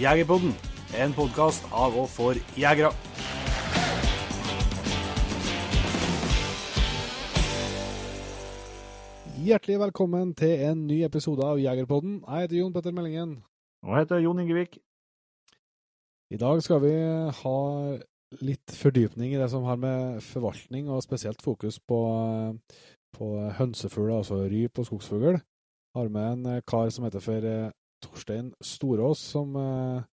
Jegerpodden, en podkast av og for jegere. Hjertelig velkommen til en ny episode av Jegerpodden. Jeg heter Jon Petter Meldingen. Og jeg heter Jon Ingevik. I dag skal vi ha litt fordypning i det som har med forvaltning, og spesielt fokus på, på hønsefugler, altså ryp og skogsfugl. Har med en kar som heter for eh, Torstein Storås, som er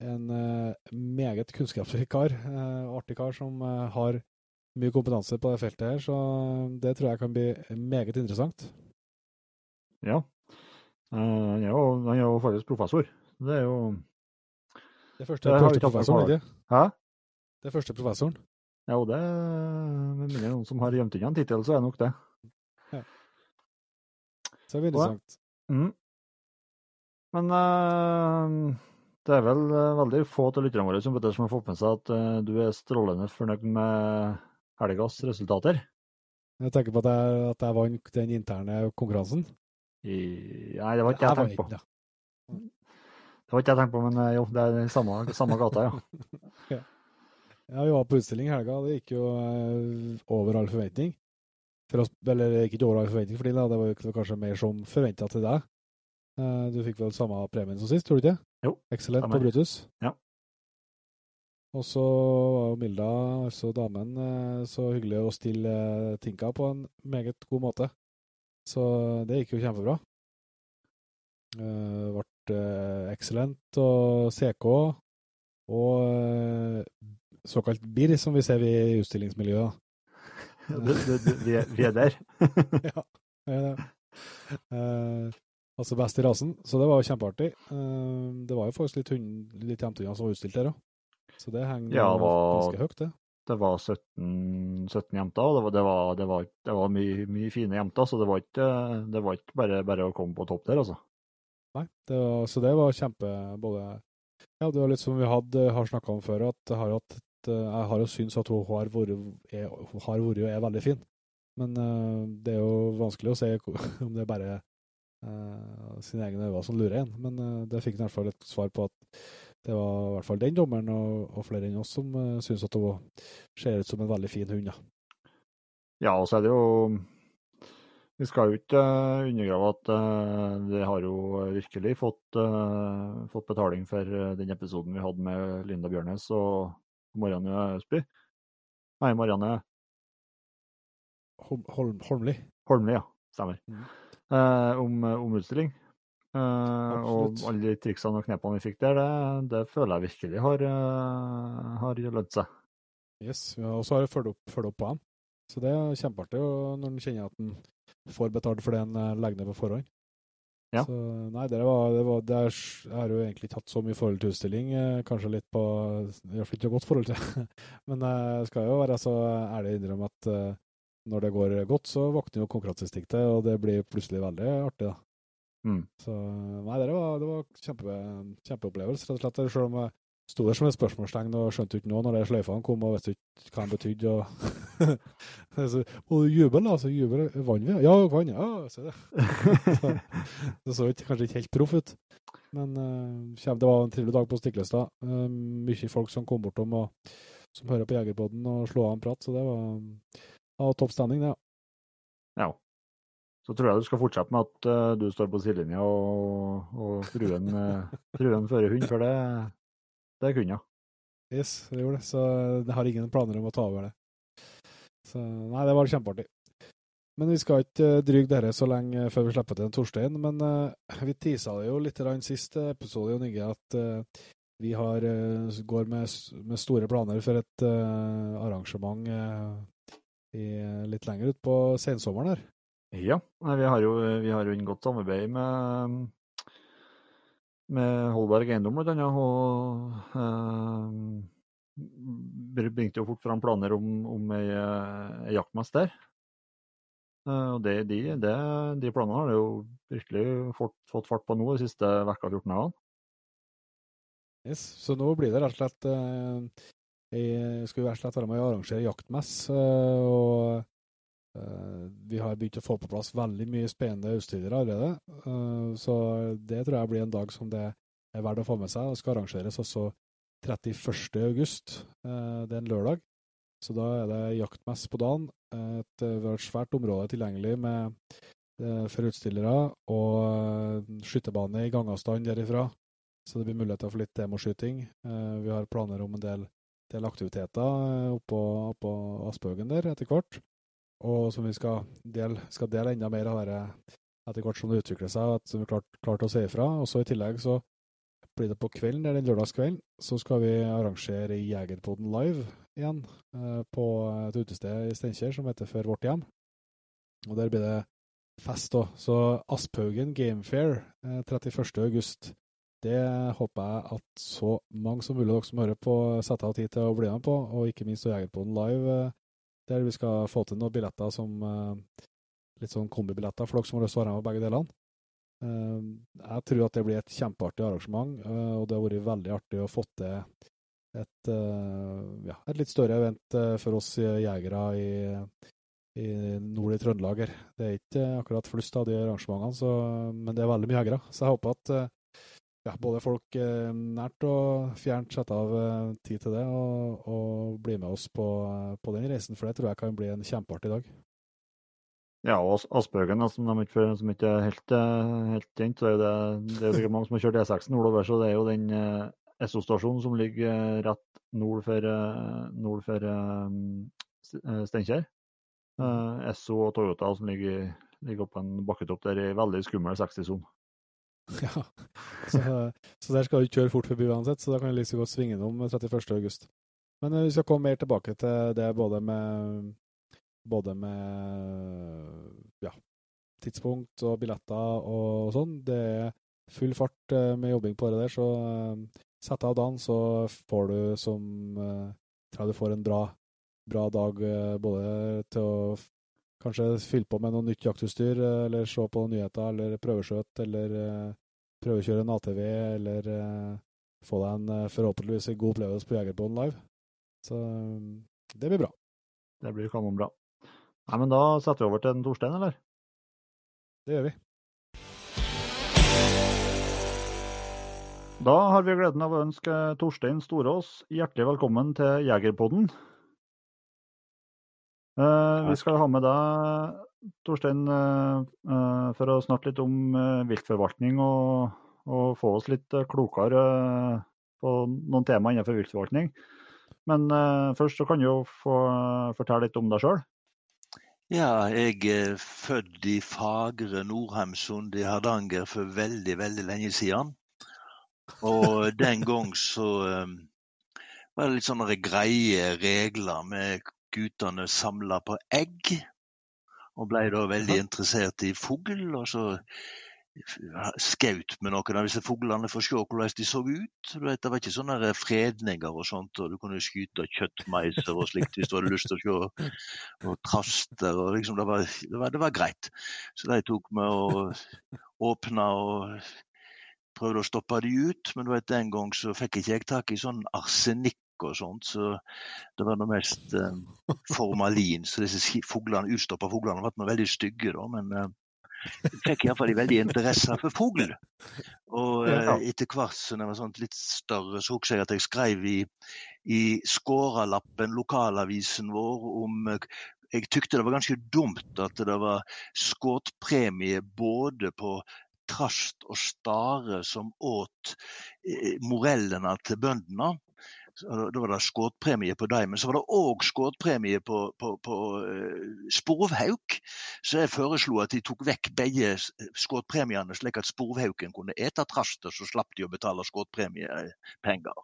en eh, meget kunnskapsrik kar. eh, Artig kar som eh, har mye kompetanse på det feltet her, så det tror jeg kan bli meget interessant. Ja. Eh, Han er jo, han er jo faktisk professor. Det er jo Det første, Det første professoren, ikke? Hæ? Det første professoren. Ja, og det Med mindre noen som har gjemt unna en tittel, så er det nok det. Så det blir interessant. Mm. Men uh, det er vel eh, veldig få av lytterne våre som, det, som har fått med seg at uh, du er strålende fornøyd med helgas resultater. Jeg tenker på at jeg, at jeg vant den interne konkurransen. I, nei, det var ikke jeg, jeg tenkt tenkte på. Det var ikke jeg tenkte på, men jo, det er samme, samme gata, ja. Ja, vi var på utstilling i helga. Det gikk jo over all forventning. For oss, eller ikke over all forventning for din, det var jo kanskje mer som forventa til deg. Eh, du fikk vel samme premien som sist, tror du ikke? Jo, Excellent på Brutus. Ja. Og så var jo Milda, altså damen, eh, så hyggelig å stille eh, Tinka på en meget god måte. Så det gikk jo kjempebra. Uh, ble excellent og CK og såkalt BIR, som vi ser i utstillingsmiljøet. Ja, du, du, du, vi, er, vi er der. ja. Eh, altså best i rasen, så det var jo kjempeartig. Eh, det var jo faktisk litt, hund, litt jentehunder som var utstilt der òg, så det henger Ja, det var- ganske høyt, det. Det var 17, 17 jenter, og det var, det var, det var, det var mye, mye fine jenter, så det var ikke, det var ikke bare, bare å komme på topp der, altså. Nei, så det var kjempe både Ja, det var litt som vi hadde, har snakka om før, at jeg har, hatt jeg har jo syntes at hun har vært, er, har vært og er veldig fin. Men eh, det er jo vanskelig å si om det er bare uh, sine egne øyne som lurer en. Men uh, det fikk han i hvert fall et svar på at det var i hvert fall den dommeren og, og flere enn oss som uh, syns at hun ser ut som en veldig fin hund. Ja. Ja, og så er det jo Vi skal jo ikke uh, undergrave at uh, det har jo virkelig fått, uh, fått betaling for eh, den episoden vi hadde med Linda Bjørnes og Marianne Østby. Nei, Marianne Holm, Holm, Holmli. Holmli, ja. Stemmer. Mhm. Eh, om, om utstilling. Eh, og alle de triksene og knepene vi fikk der, det, det føler jeg virkelig har, eh, har lønt seg. Yes, ja, og så har jeg fulgt opp, fulgt opp på han. Så det er kjempeartig når en kjenner at en får betalt for det en eh, legger ned på forhånd. Ja. Så, nei, det var, det var, det er, jeg har jo egentlig hatt så mye forhold til utstilling, eh, kanskje litt på Iallfall ikke noe godt forhold til. Men jeg skal jo være så ærlig å innrømme at eh, når det går godt, så våkner jo konkurranseinstinktet, og det blir plutselig veldig artig, da. Mm. Så nei, det var, det var kjempe, kjempeopplevelse, rett og slett. Selv om jeg sto der som et spørsmålstegn og skjønte ikke noe når de sløyfene kom og visste ikke hva de betydde. Og så, og jubel, altså. Jubel. Vant vi? Ja, vant. Ja, se det. så, det så ikke, kanskje ikke helt proff ut. Men uh, det var en trivelig dag på Stiklestad. Uh, mye folk som kom bortom og som hører på Jegerpodden og slå av en prat, så det var, ja, topp standing, det. ja. Ja. Så tror jeg du skal fortsette med at uh, du står på sidelinja og, og fruen, uh, fruen fører hund, for det, det kunne hun. Yes, det gjorde det. Så jeg har ingen planer om å ta over det. Så nei, det var kjempeartig. Men vi skal ikke eh, dryge dette så lenge før vi slipper til en Torstein. Men uh, vi tisa det jo litt i siste episode, Jon Inge, at uh, vi har, uh, går med, med store planer for et eh, arrangement eh, i, litt lenger ut på sensommeren her. Ja, vi har jo vi har jo inngått samarbeid med, med Holberg Eiendom, blant annet. Og eh, bringte jo fort fram planer om, om ei, ei jaktmess der. Eh, og det, de, det, de planene har det jo virkelig fått, fått fart på nå de siste uka 14 dagene. Yes, så nå blir det rett og slett eh, jeg skulle og slett være med å arrangere jaktmess. eh, og eh, vi har begynt å få på plass veldig mye spennende utstyr allerede. eh, så det tror jeg blir en dag som det er verdt å få med seg. Det skal arrangeres også 31. august. Det er en lørdag. Så da er det jaktmess på dagen. Et, et svært område tilgjengelig med, for utstillere, og skytebane i gangavstand derifra. Så det blir muligheter for litt demoskyting. Vi har planer om en del, del aktiviteter oppå, oppå Aspøgen der etter hvert. Og som vi skal dele, skal dele enda mer av det etter hvert som det utvikler seg, at vi klart, klart å si ifra. Og så i tillegg så blir det på kvelden, eller er den lørdagskvelden, så skal vi arrangere Jegerpoden live igjen eh, på et utested i Steinkjer som heter For vårt hjem. Og der blir det fest, da. Så Asphaugen Gamefair eh, 31. august. Det håper jeg at så mange som mulig dere som hører på, setter av tid til å bli med på, og ikke minst Jegerpoden live, eh, der vi skal få til noen billetter som eh, litt sånn kombibilletter for dere som har lyst til å være med på begge delene. Eh, jeg tror at det blir et kjempeartig arrangement, og det har vært veldig artig å få til et, ja, et litt større event for oss jegere i, i nord i Trøndelag. Det er ikke akkurat flust av de arrangementene, så, men det er veldig mye jegere. Så jeg håper at ja, både folk eh, nært og fjernt setter av eh, tid til det, og, og blir med oss på, på, den reisen. For det tror jeg kan bli en kjempeartig dag. Ja, og Aspbøgen, som, ikke, som ikke er helt, eh, helt kjent, så er det, det er mange som har kjørt E6 nordover. Så det er jo den Esso-stasjonen som ligger rett nord for, nord for Steinkjer. Esso og Toyota som ligger, ligger oppe en bakketopp der i veldig skummel 60-sone. Ja, så, så, der skal du kjøre fort forbi uansett, så da kan du like godt svinge innom 31.8. Men eh, vi skal komme mer tilbake til det både med, både med ja, tidspunkt og billetter og, sånn. Det er full fart eh, med jobbing på det der, så sett av dagen, så får du som tror du får en bra, bra dag både til å Kanskje fylle på med noe nytt jaktutstyr, eh, eller se på nyheter, eller prøveskjøt, eller uh, prøvekjøre en ATV, eller uh, få deg en forhåpentligvis en god opplevelse på Jegerbånd live. Så det blir bra. Det blir kanonbra. Nei, men da setter vi over til Torstein, eller? Det gjør vi. Da har vi gleden av å ønske Torstein Storås hjertelig velkommen til Jegerpodden. Uh, vi skal ha med deg, Torstein, uh, uh, for å snakke litt om viltforvaltning og, og, få oss litt klokere på noen tema innenfor viltforvaltning. Men først så kan du jo få fortelle litt om deg sjøl. Ja, jeg er født i fagre Nordheimsund i Hardanger for veldig, veldig lenge siden. Og den gang så var det litt sånne greie regler med guttene samla på egg, og ble da veldig interessert i fugl. Og så skaut med noen av disse fuglene for å se hvordan de så ut. Vet, det var ikke sånne fredninger og sånt, og du kunne skyte kjøttmeiser og slikt hvis du hadde lyst til å se. Og traster og liksom, det var, det var, det var greit. Så de tok med og åpna og prøvde å stoppe de ut. Men vet, den gang så fikk ikke jeg tak i sånn arsenikk og sånt, så det var noe mest eh, formalin. Så disse fuglene, utstoppa fuglene ble noe veldig stygge, da. Men eh, jeg fikk iallfall veldig interesse for fugl. Og eh, etter hvert som jeg var sånn litt større, så husker jeg at jeg skrev i, i Skåralappen, lokalavisen vår, om eh, jeg tykte det var ganske dumt at det var skuddpremie både på trast og stare som åt eh, morellene til bøndene. Da var det skuddpremie på dem. Men så var det òg skuddpremie på, på, på uh, sporvhauk. Så jeg foreslo at de tok vekk begge skuddpremiene, slik at sporvhauken kunne ete trastet, så slapp de å betale skuddpremiepenger.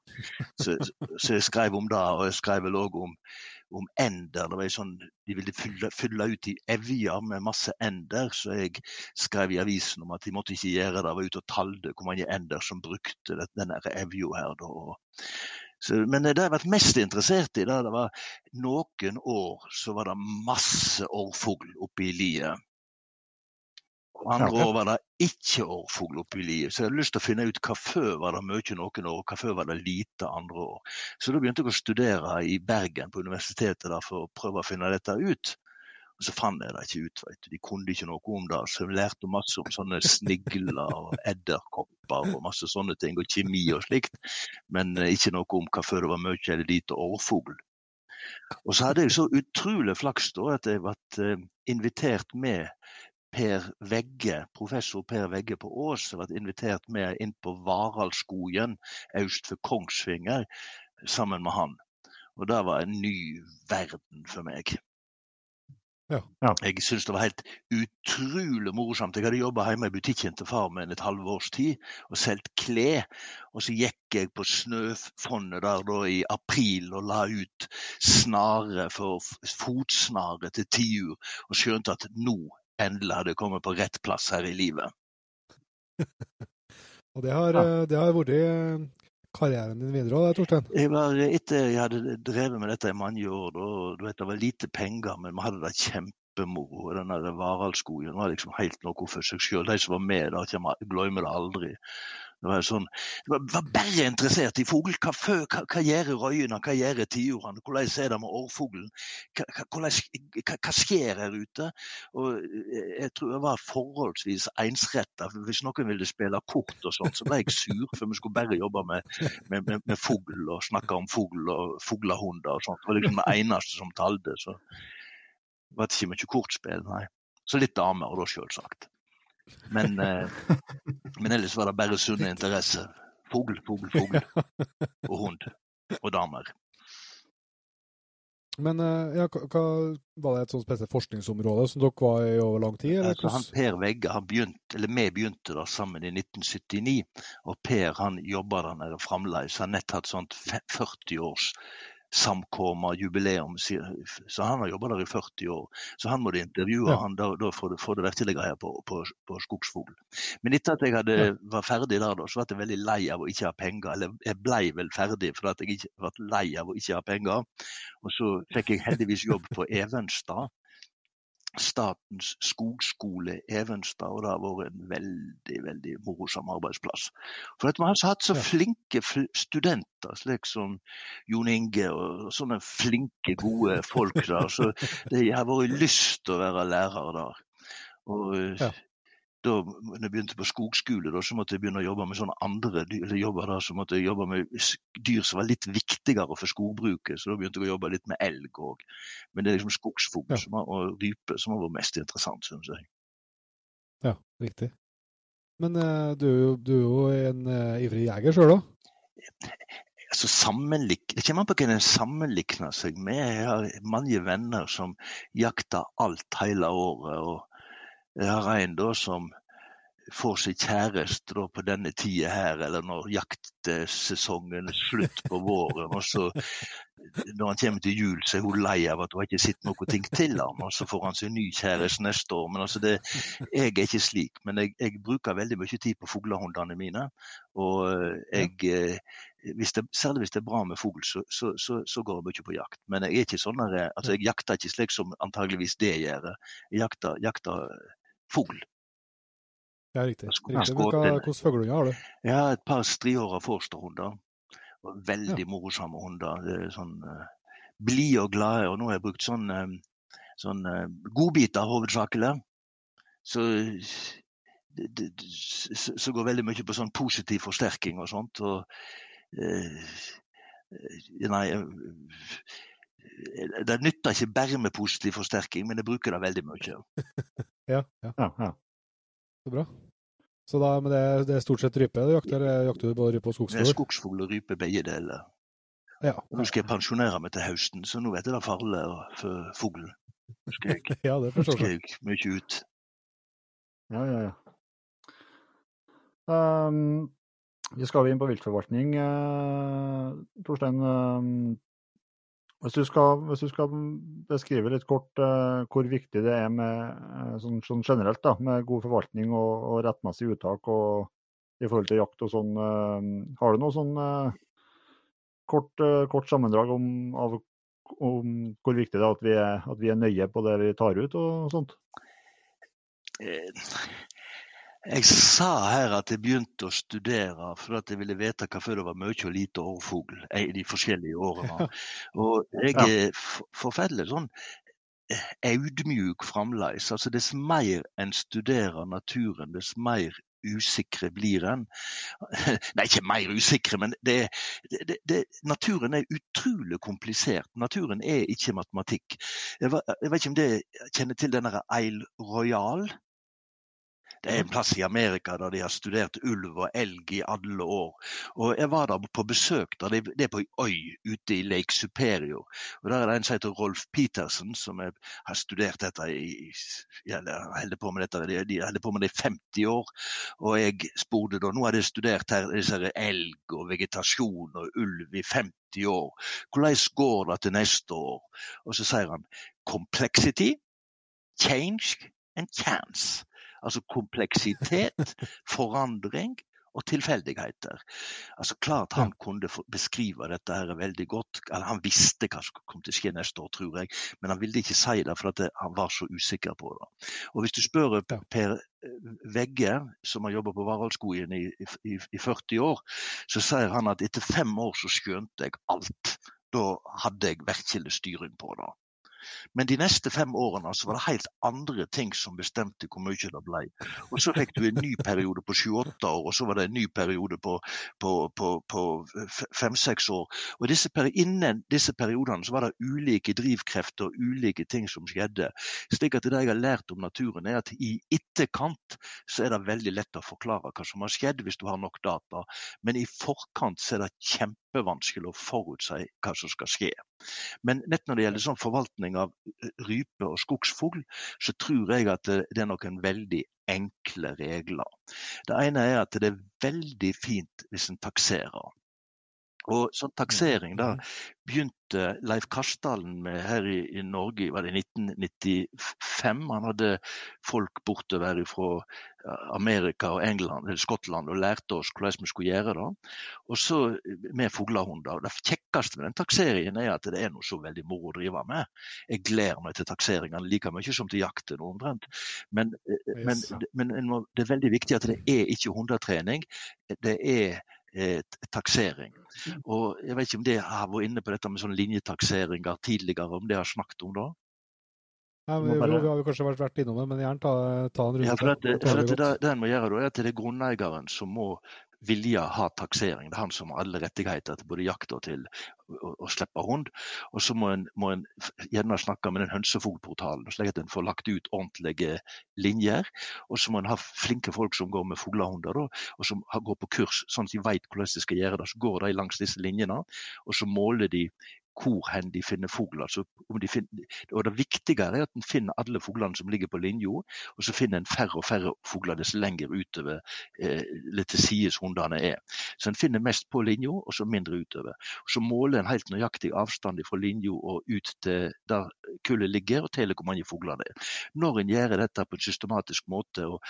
Så, så jeg skrev om det, og jeg skrev vel òg om om ender. Det var sånn, de ville fylle, fylle ut i evja med masse ender, så jeg skrev i avisen om at de måtte ikke gjøre det. Jeg var ute og talte hvor mange ender som brukte denne evja her. Da. Så, men det jeg har vært mest interessert i, da, det var noen år så var det masse orrfugl oppe i liet. Og andre år var det ikke orrfugl oppe i liet. Så jeg hadde lyst til å finne ut hva før var det mye noen år, hva før var det lite andre år. Så da begynte jeg å studere i Bergen på universitetet da, for å prøve å finne dette ut. Så fant jeg det ikke ut. Du. De kunne ikke noe om det. Så jeg lærte masse om sånne snigler og edderkopper og masse sånne ting, og kjemi og slikt. Men eh, ikke noe om hva før det var mye eller lite årfugl. Og så hadde jeg så utrolig flaks da at jeg ble eh, invitert med Per Vegge, professor Per Vegge på Ås, ble invitert med inn på Varaldskogen øst for Kongsvinger sammen med han. Og det var en ny verden for meg. Ja. Jeg syntes det var helt utrolig morsomt. Jeg hadde jobba hjemme i butikken til far min et halvårs tid og solgt klær. Og så gikk jeg på Snøfondet der da i april og la ut snare for fotsnare til tiur, og skjønte at nå endelig hadde jeg kommet på rett plass her i livet. Og det har, Ja. eh, det har vært eh, karrieren din videre òg, Torstein? Jeg var, etter jeg hadde drevet med dette i mange år, vet, det var lite penger, men vi hadde det kjempemoro. og Den Varaldskogen var liksom helt noe for seg sjøl. De som var med der, glemmer det aldri. Det var, sånn, jeg var, bare interessert i fugl. Hva, hva, hva gjør røyene, hva gjør tiurene, hvordan er det med årfuglen? Hva, hva, skjer her ute? Og eh, jeg tror jeg var forholdsvis ensretta. Hvis noen ville spille kort og sånt, så ble jeg sur, for vi skulle bare jobbe med med, med, med fugl og snakke om fugl og fuglehunder og sånt. Det var liksom det eneste som talte. Så det var ikke mye kortspill, nei. Så litt damer, da, selvsagt. Men, eh, men ellers var det bare sunne interesser. Fugl, fugl, fugl. Og hund. Og damer. Men eh, ja, hva, var det et sånt spesielt forskningsområde som dere var i over lang tid? Eller Altså, han? Per Vegge, han begynt, eller vi begynte da sammen i 1979. Og Per han jobber der nede fremdeles. Han har nett hatt sånt 40 års samkomma, jubileum. Så han har jobba der i 40 år. Så han måtte intervjue Ja. han, da, da får du, det du virkelig greie på, på, på skogsfugl. Men etter at jeg hadde, Ja. var ferdig der, da, så ble jeg veldig lei av å ikke ha penger. Eller jeg ble vel ferdig fordi jeg ikke ble lei av å ikke ha penger. Og så fikk jeg heldigvis jobb på Evenstad. Statens skogskole Evenstad, og det har vært en veldig veldig morsom arbeidsplass. For at Vi har hatt så flinke fl studenter, slik som Jon Inge og sånne flinke, gode folk der. Så det har vært lyst til å være lærer der. Og Ja. Da når jeg begynte på skogskole, da, så måtte jeg begynne å jobbe med sånne andre jobber da, så måtte jeg jobbe med dyr som var litt viktigere for skogbruket. Så da begynte jeg å jobbe litt med elg òg. Men det er liksom skogsfugl Ja. og rype som har vært mest interessant, syns jeg. Ja, riktig. Men uh, du, du er jo en uh, ivrig jeger sjøl òg? altså sammenlik Det kommer an på hvem en sammenlikner seg med. Jeg har mange venner som jakter alt hele året. og har en da som får seg kjæreste da på denne tida her, eller når jaktsesongen er slutt på våren. og så Når han kommer til jul, så er hun lei av at hun ikke har sett noe ting til ham. Og så får han seg ny kjæreste neste år. Men altså det, jeg er ikke slik. Men jeg, jeg bruker veldig mye tid på fuglehundene mine. Og eh, jeg eh, hvis det, særlig hvis det er bra med fugl, så, så, så, så går jeg mye på jakt. Men jeg er ikke sånn altså jeg jakter ikke slik som antageligvis det gjør. Jeg jakter, jakter fugl. Ja, riktig. Riktig. hvilke fuglehunder har du? Har et par striåra forsterhunder. Veldig Veldig morsomme hunder. Er sånn uh, Blide og glade. Og nå har jeg brukt sånn, eh, sånn eh, godbiter hovedsakelig. Så så går veldig mye på sånn positiv forsterking og sånt. Og eh, eh, Nei eh, Det nytter ikke bare med positiv forsterking, men jeg bruker det veldig mye. Ja, ja, Ja, ja. så bra. Så da, men det, det er stort sett rype du jakter? Jakter du både rype og skogsfugl? skogsfugl og rype, begge deler. Ja. Og Nå skal jeg pensjonere meg til høsten, så nå vet jeg det er farlig for fuglen. Nå skal jeg, ja, det forstår skal jeg mye ut. Ja, ja, ja. Um, vi skal inn på viltforvaltning. Uh, Torstein, um, hvis, du skal, hvis du skal beskrive litt kort uh, hvor viktig det er med, uh, sånn, sånn generelt da, med god forvaltning og, og rettmessig uttak og i forhold til jakt og sånn, uh, har du noe sånn kort, kort sammendrag om, av, om hvor viktig det er at vi er, at vi er nøye på det vi tar ut og sånt? Eh, Jeg sa her at jeg begynte å studere for at jeg ville vite hva før det var mye og lite årfugl i de forskjellige årene. Og jeg er forferdelig sånn audmjuk fremdeles. Altså, dess mer en studerer naturen, dess mer usikre blir en. Nei, ikke mer usikre, men det, det, det, naturen er utrolig komplisert. Naturen er ikke matematikk. Jeg, jeg vet ikke om det kjenner til denne Eil Royal? Det er en plass i Amerika der de har studert ulv og elg i alle år. Og Jeg var der på besøk. Der. Det er på ei øy ute i Lake Superior. Og Der er det en som heter Rolf Petersen, som er, har studert dette i holder på med dette, de, de holder på med det i 50 år. Og jeg spurte da Nå har de studert her disse elg og vegetasjon og ulv i 50 år. Hvordan går det til neste år? Og så sier han complexity, change and chance. Altså kompleksitet, forandring og tilfeldigheter. Altså Klart han kunne beskrive dette her veldig godt. eller Han visste hva som kom til å skje neste år, tror jeg, men han ville ikke si det for han var så usikker på det. Og Hvis du spør Per Vegge, som har jobba på Varaldskogen i, i, i 40 år, så sier han at etter fem år så skjønte jeg alt. Da hadde jeg virkelig styring på det. Men de neste fem årene så var det helt andre ting som bestemte hvor mye det ble. Og så fikk du en ny periode på 28 år, og så var det en ny periode på, på, på, på fem-seks år. Og disse, innen disse periodene så var det ulike drivkrefter ulike ting som skjedde. Slik at det jeg har lært om naturen, er at i etterkant så er det veldig lett å forklare hva som har skjedd, hvis du har nok data. Men i forkant så er det kjempevanskelig å forutsi hva som skal skje. Men nett når det gjelder sånn forvaltning av eh, rype og skogsfugl, så tror jeg at det er noen veldig enkle regler. Det ene er at det er veldig fint hvis en takserer. Og sånn taksering da begynte Leif Karsdalen med her i, i Norge var det 1995. Han hadde folk bortover fra Amerika og England, eller Skottland og lærte oss hvordan vi skulle gjøre det. Og så med fuglehunder. Det kjekkeste med den takseringen er at det er noe så veldig moro å drive med. Jeg gleder meg til takseringene like mye som til jakten omtrent. Men, men, men, men det er veldig viktig at det er ikke hundetrening. Det er eh, taksering. Mm. Og Jeg vet ikke om det har vært inne på dette med sånn linjetakseringer tidligere, om det har snakket om da? Ja, vi, bare... vi, har jo kanskje vært innom det, men gjerne ta, ta en runde. Ja, for det, for det, det, en må gjøre da, er at det er grunneieren som må vilje ha taksering. Det er han som har alle rettigheter til både jakt og til å, å slippe hund. Og så må en, må en gjerne snakke med den hønsefugportalen, slik at en får lagt ut ordentlige linjer. Og så må en ha flinke folk som går med fuglehunder, og som går på kurs, sånn at de vet hvordan de skal gjøre det. Så går de langs disse linjene, og så måler de hvor hen de finner fugl. Altså de finner, og det viktige er at en finner alle fuglene som ligger på linja, og så finner en færre og færre fugler dess lenger utover eh, litt til sides hundene er. Så en finner mest på linja, og så mindre utover. Så måler en helt nøyaktig avstand fra linja og ut til der kullet ligger, og teller hvor mange fugler det er. Når en gjør dette på en systematisk måte, og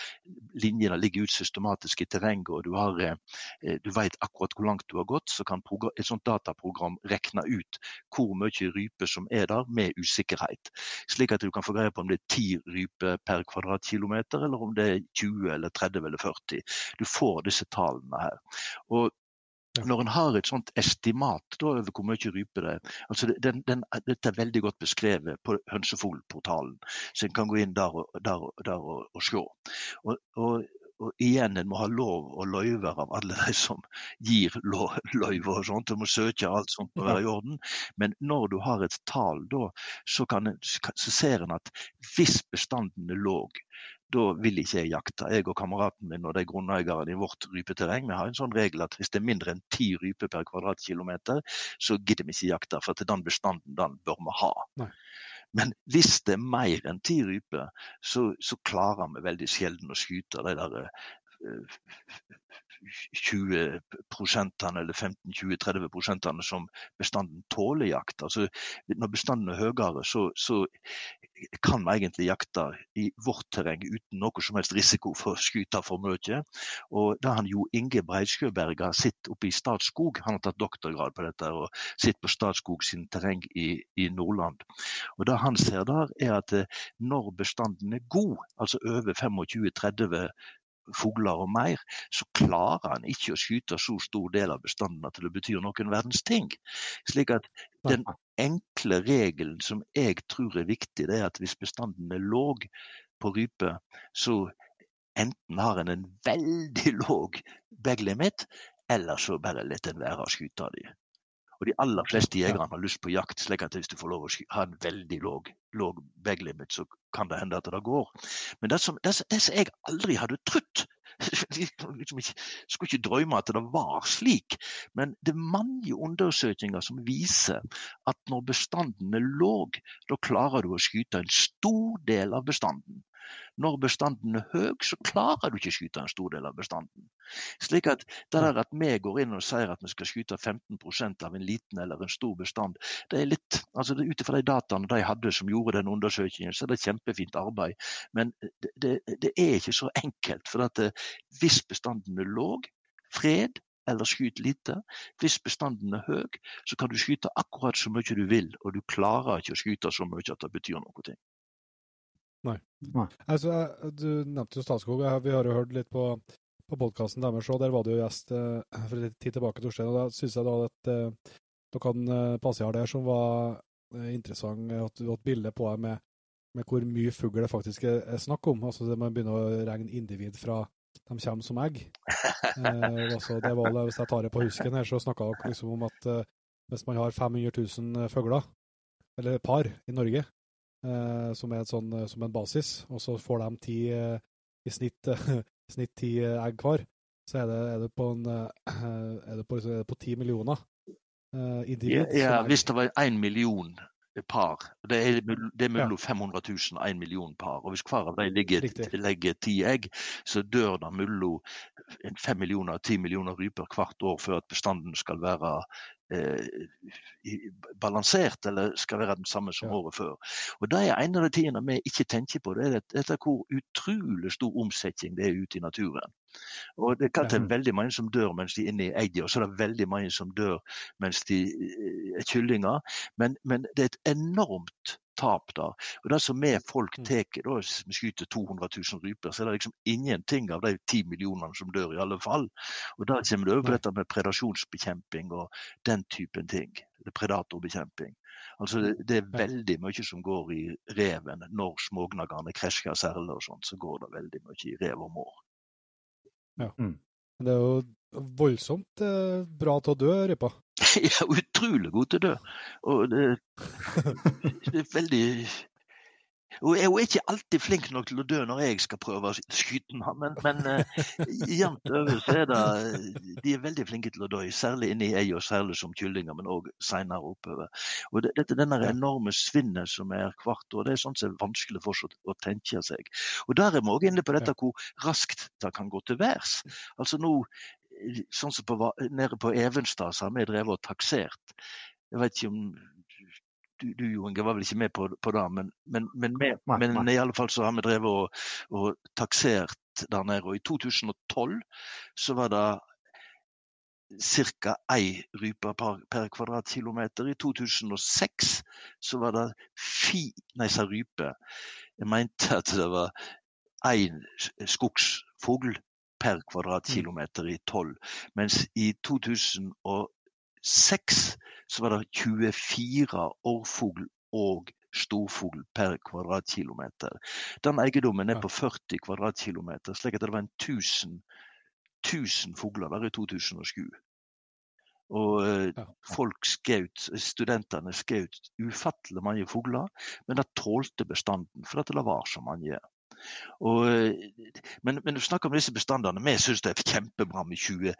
linjene ligger ut systematisk i terrenget, og du, har, eh, du vet akkurat hvor langt du har gått, så kan et sånt dataprogram regne ut hvor mye rype som er der, med usikkerhet. Slik at du kan få greie på om det er 10 ryper per kvadratkilometer, eller om det er 20 eller 30 eller 40. Du får disse tallene her. Og når en har et sånt estimat da, over hvor mye rype det er altså den, den, Dette er veldig godt beskrevet på hønsefoglportalen, så en kan gå inn der og, der, der og, og se. Og, og, og igjen, en må ha lov og løyver av alle de som gir løyver og sånt. En må søke alt sånt må være i orden. Men når du har et tall, da, så, kan, så ser en at hvis bestanden er låg, da vil ikke jeg jakte. Jeg og kameraten min og de grunneierne i vårt rypeterreng vi har en sånn regel at hvis det er mindre enn ti ryper per kvadratkilometer, så gidder vi ikke jakte. For til den bestanden den bør vi ha. Nei. Men hvis det er mer enn ti ryper, så, så, klarer vi veldig sjelden å skyte de der 20 eh, eller 15-20-30 som bestanden tåler jakt. Altså, når bestanden er høyere, så, så kan vi egentlig jakte i vårt terreng uten noe som helst risiko for å skyte for mye. Og da han Jo Inge Breidskjøberg har sittet oppe i Statskog, han har tatt doktorgrad på dette og sitter på Statskog sin terreng i, i, Nordland. Og Det han ser der, er at eh, når bestanden er god, altså over 25-30 fugler og mer, så klarer han ikke å skyte så stor del av bestanden at det betyr noen verdens ting. Slik at den enkle regelen som jeg tror er viktig, det er at hvis bestanden er låg på rype, så enten har en en veldig låg bag limit, eller så bare lar en være å skyte dem. Og de aller fleste jegerne har lyst på jakt, slik at hvis du får lov å ha en veldig låg, låg bag limit, så kan det hende at det går. Men det som, det, det som jeg aldri hadde trodd liksom ikke, skulle ikke drømme at det var slik, men det er mange undersøkelser som viser at når bestanden er låg, da klarer du å skyte en stor del av bestanden. Når bestanden er høy, så klarer du ikke å skyte en stor del av bestanden. Slik at det der at vi går inn og sier at vi skal skyte 15% av en liten eller en stor bestand, det er litt altså Ut ifra de dataene de hadde som gjorde den undersøkelsen, så er det kjempefint arbeid. Men det, det, det er ikke så enkelt. For at eh, hvis bestanden er låg, fred, eller skyt lite. Hvis bestanden er høy, så kan du skyte akkurat så mye du vil, og du klarer ikke å skyte så mye at det betyr noe. Nei. Nei. Altså, du nevnte jo Statskog. Vi har jo hørt litt på, på podkasten deres og Der var du jo gjest eh, for litt tid tilbake, Torstein. og Da syns jeg da at eh, dere eh, passiar der som var eh, interessant. At du hadde et bilde på deg med, med, hvor mye fugl det faktisk er, er snakk om. Altså det Man begynner å regne individ fra de kommer som egg. Eh, altså, det var, hvis jeg tar det på husken her, så snakka dere liksom om at eh, hvis man har 500 000 fugler, eller par, i Norge, eh, som er sånn, eh, som en basis, og så får de ti, eh, i snitt, snitt ti egg hver, så er det, er det, på, en, er det på, er det på ti millioner individ. Ja, ja hvis det var én million par. Det er, det er mellom ja. 500 000 og 1 million par. og Hvis hver av dem legger ti egg, så dør det mellom 5 millioner og 10 millioner ryper hvert år før at bestanden skal være eh, balansert, eller skal være den samme som året før. Og Det er en av de tingene vi ikke tenker på. det er dette hvor utrolig stor omsetning det er ute i naturen. Og Det kan være veldig mange som dør mens de er inne i egget, og så er det veldig mange som dør mens de eh, er kyllinger. Men, men det er et enormt tap. der. Og Det som vi folk mm. tar, hvis vi skyter 200 000 ryper, så er det liksom ingenting av de 10 millionene som dør, i alle fall. Og Da kommer det over på dette med predasjonsbekjemping og den typen ting. Predatorbekjemping. Altså det, det, er veldig mye som går i reven når smågnagerne krasjer særlig og sånt, så går det veldig mye i rev og mår. Ja. Mm. Det er jo voldsomt eh, bra til å dø, rypa. ja, utrolig god til å dø. Og det, det er veldig og jeg er jo ikke alltid flink nok til å dø når jeg skal prøve å skyte den, men, men uh, jevnt over så er det De er veldig flinke til å dø, særlig inni ei og særlig som kyllinger, men òg seinere oppover. Og det, dette denne enorme svinnet som er hvert år, det er sånn som er vanskelig for oss å tenke seg. Og der er vi òg inne på dette hvor raskt det kan gå til værs. Altså nå sånn som på, nede på Evenstad, så har vi drevet og taksert. Jeg vet ikke om du, du Inge, var vel ikke med på, på det, men, men, men, med, men, i alle fall så har vi drevet og, og taksert der nede. Og i 2012 så var det ca. ei rype per, per, kvadratkilometer. I 2006 så var det fi Nei, sa rype. Jeg mente at det var én skogsfugl per kvadratkilometer i 12. Mens i 2006 så var det 24 orrfugl og storfugl per kvadratkilometer. Den eiendommen er på 40 kvadratkilometer, slik at det var en 1000, 1000 fugler der i 2007. Og eh, folk skjøt, studentene skjøt ufattelig mange fugler, men det tålte bestanden, for det var så mange. Og, men, men, du snakker om disse bestandene. Vi syns det er kjempebra med 24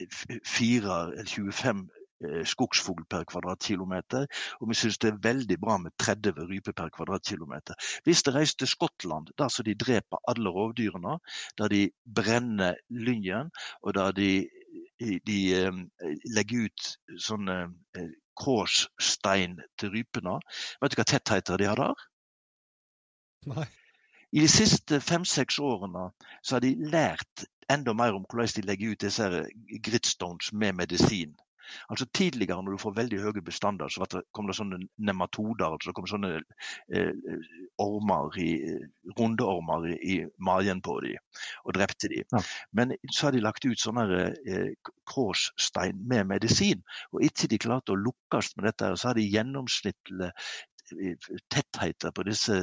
eller 25 eh, skogsfugl per kvadratkilometer. Og vi syns det er veldig bra med 30 ryper per kvadratkilometer. Hvis de reiser til Skottland, der så de dreper alle rovdyrene, der de brenner lyngen, og der de, de um, legger ut sånne uh, kråsstein til rypene Vet du hva tettheter de har der? Nei. I de siste fem-seks årene så har de lært enda mer om hvordan de legger ut disse gritstones med medisin. Altså Tidligere, når du får veldig høye bestander, så kom det sånne nematoder. altså det kom sånne eh, ormer i, rundeormer i, i magen på dem og drepte dem. Ja. Men så har de lagt ut sånne eh, kråsstein med medisin. Og etter de klarte å lukkes med dette, så har de gjennomsnittlig tettheter på disse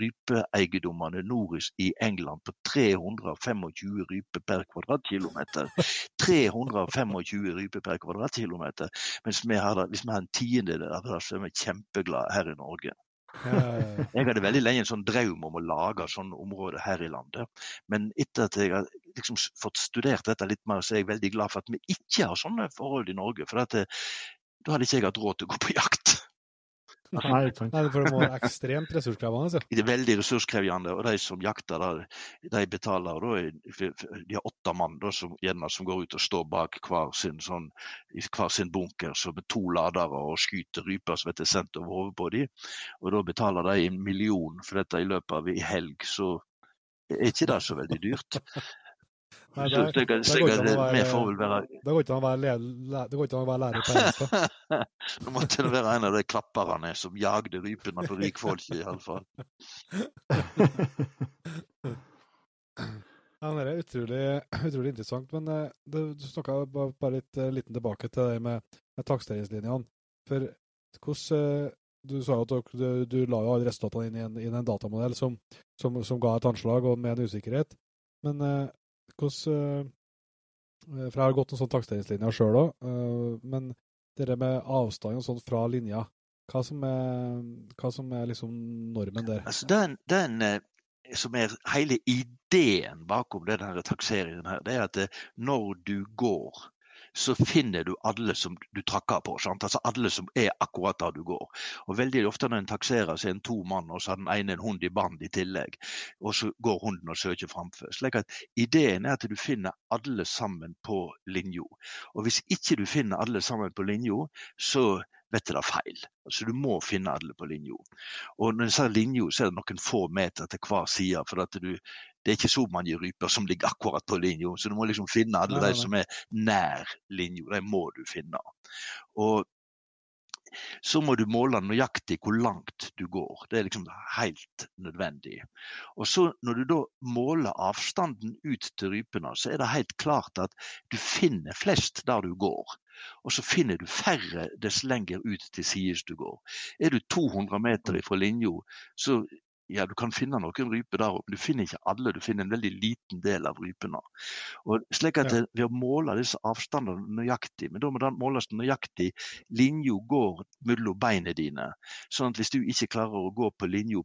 rypeeiendommene nordisk i England på 325 ryper per kvadratkilometer. 325 ryper per kvadratkilometer. Mens vi har, hvis vi har en tiendedel av det, så er vi kjempeglade her i Norge. Jeg hadde veldig lenge en sånn drøm om å lage sånne områder her i landet. Men etter at jeg har liksom fått studert dette litt mer, så er jeg veldig glad for at vi ikke har sånne forhold i Norge. For at, da hadde ikke jeg hatt råd til å gå på jakt. Nei, Nei, for det må være ekstremt ressurskrevende. Så. Det er veldig ressurskrevende. Og de som jakter, de betaler da, De har åtte mann da, som, gjerne, som går ut og står bak hver sin, sånn, hver sin bunker så med to ladere og skyter ryper som blir sendt over hodet på dem. Og da betaler de en million for dette i løpet av en helg. Så er ikke det så veldig dyrt. Nei, det, det, det, det går ikke an å være lærer på engelsk. Nå måtte det være en av de klapperne som jagde rypene på rikfolket, iallfall. Ja, det er utrolig, utrolig interessant. Men eh, det, du snakka bare litt uh, liten tilbake til det med, med taksteringslinjene. For hvordan uh, Du sa at du, du, la jo alle resultatene inn i en, i en datamodell som, som, som, ga et anslag og med en usikkerhet. Men hvordan For jeg har gått noen sånne taksteringslinjer sjøl òg. Men det med avstand og sånn fra linja, hva som er, hva som er liksom normen der? Altså den, den eh, som er hele ideen bakom denne takseringen, her, det er at eh, når du går så finner du alle som du trakker på. Sant? Altså alle som er akkurat der du går. Og Veldig ofte når en takserer, så er en to mann, og så har den ene en hund i band i tillegg. Og så går hunden og søker framfor. Slik at Ideen er at du finner alle sammen på linja. Og hvis ikke du finner alle sammen på linja, så vet du det feil. Altså Du må finne alle på linja. Og når jeg sier linja, så er det noen få meter til hver side. For at du, det er ikke så mange ryper som ligger akkurat på linja, så du må liksom finne alle de som er nær linja. De må du finne. Og så må du måle nøyaktig hvor langt du går. Det er liksom helt nødvendig. Og så Når du da måler avstanden ut til rypene, så er det helt klart at du finner flest der du går. Og så finner du færre dess lenger ut til sides du går. Er du 200 meter fra linja, så ja, du kan finne noen ryper der oppe, men du finner ikke alle. Du finner en veldig liten del av rypene. Og slik at ja. Ved å måle disse avstandene nøyaktig, men da må den måles nøyaktig linja går mellom beina dine. Sånn at hvis du ikke klarer å gå på linja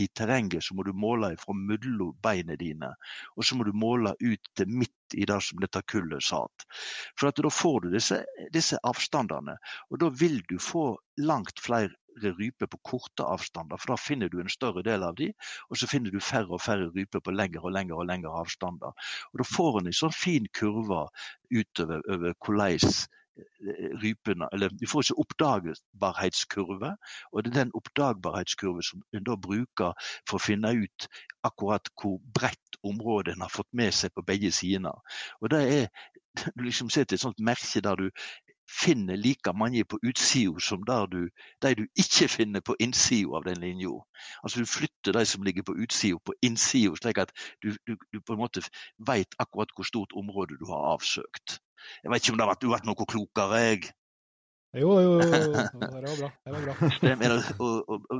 i terrenget, så må du måle fra mellom beina dine. Og så må du måle ut til midt i det som dette kullet satt. For at da får du disse, disse avstandene, og da vil du få langt flere ryper på korte avstander, for da finner du en større del av de, og så finner du færre og færre ryper på lengre og lengre og lengre avstander. Og Da får en en sånn fin kurve utover over hvordan eh, rypene Eller du får ikke oppdagbarhetskurve, og det er den oppdagbarhetskurve som en da bruker for å finne ut akkurat hvor bredt området en har fått med seg på begge sider. Og det er du liksom setter et sånt merke der du finner like mange på utsida som du, de du ikke finner på innsida av den linja. Altså du flytter de som ligger på utsida, på innsida, slik at du, du, du, på en måte veit akkurat hvor stort område du har avsøkt. Jeg vet ikke om det har vært noe klokere, jeg. Jo, jo, jo. Det var bra. Det var bra.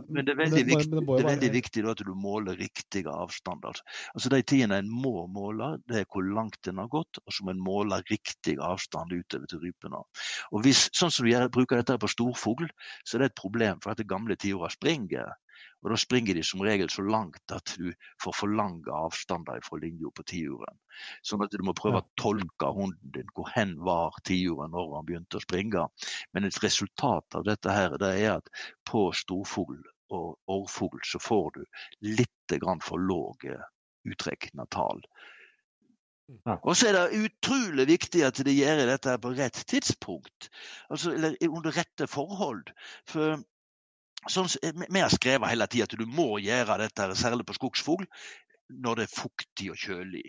men det er veldig, viktig, det er veldig viktig at du måler riktige avstander. Altså De tidene en må måle, det er hvor langt en har gått, og så må en måle riktig avstand utover til rypene. Og hvis, Sånn som du bruker dette på storfugl, så er det et problem, for at det gamle tiåra springer. Og Da springer de som regel så langt at du får for lange avstander fra linja på tiuren. Sånn at du må prøve å tolke hunden din. Hvor hen var tiuren når han begynte å springe? Men et resultat av dette her, det er at på storfugl og orrfugl så får du litt grann for lave utrekna tall. Ja. Og så er det utrolig viktig at de gjør dette på rett tidspunkt. Altså, eller under rette forhold. For Sånn, vi har skrevet hele tida at du må gjøre dette, særlig på skogsfugl, når det er fuktig og kjølig.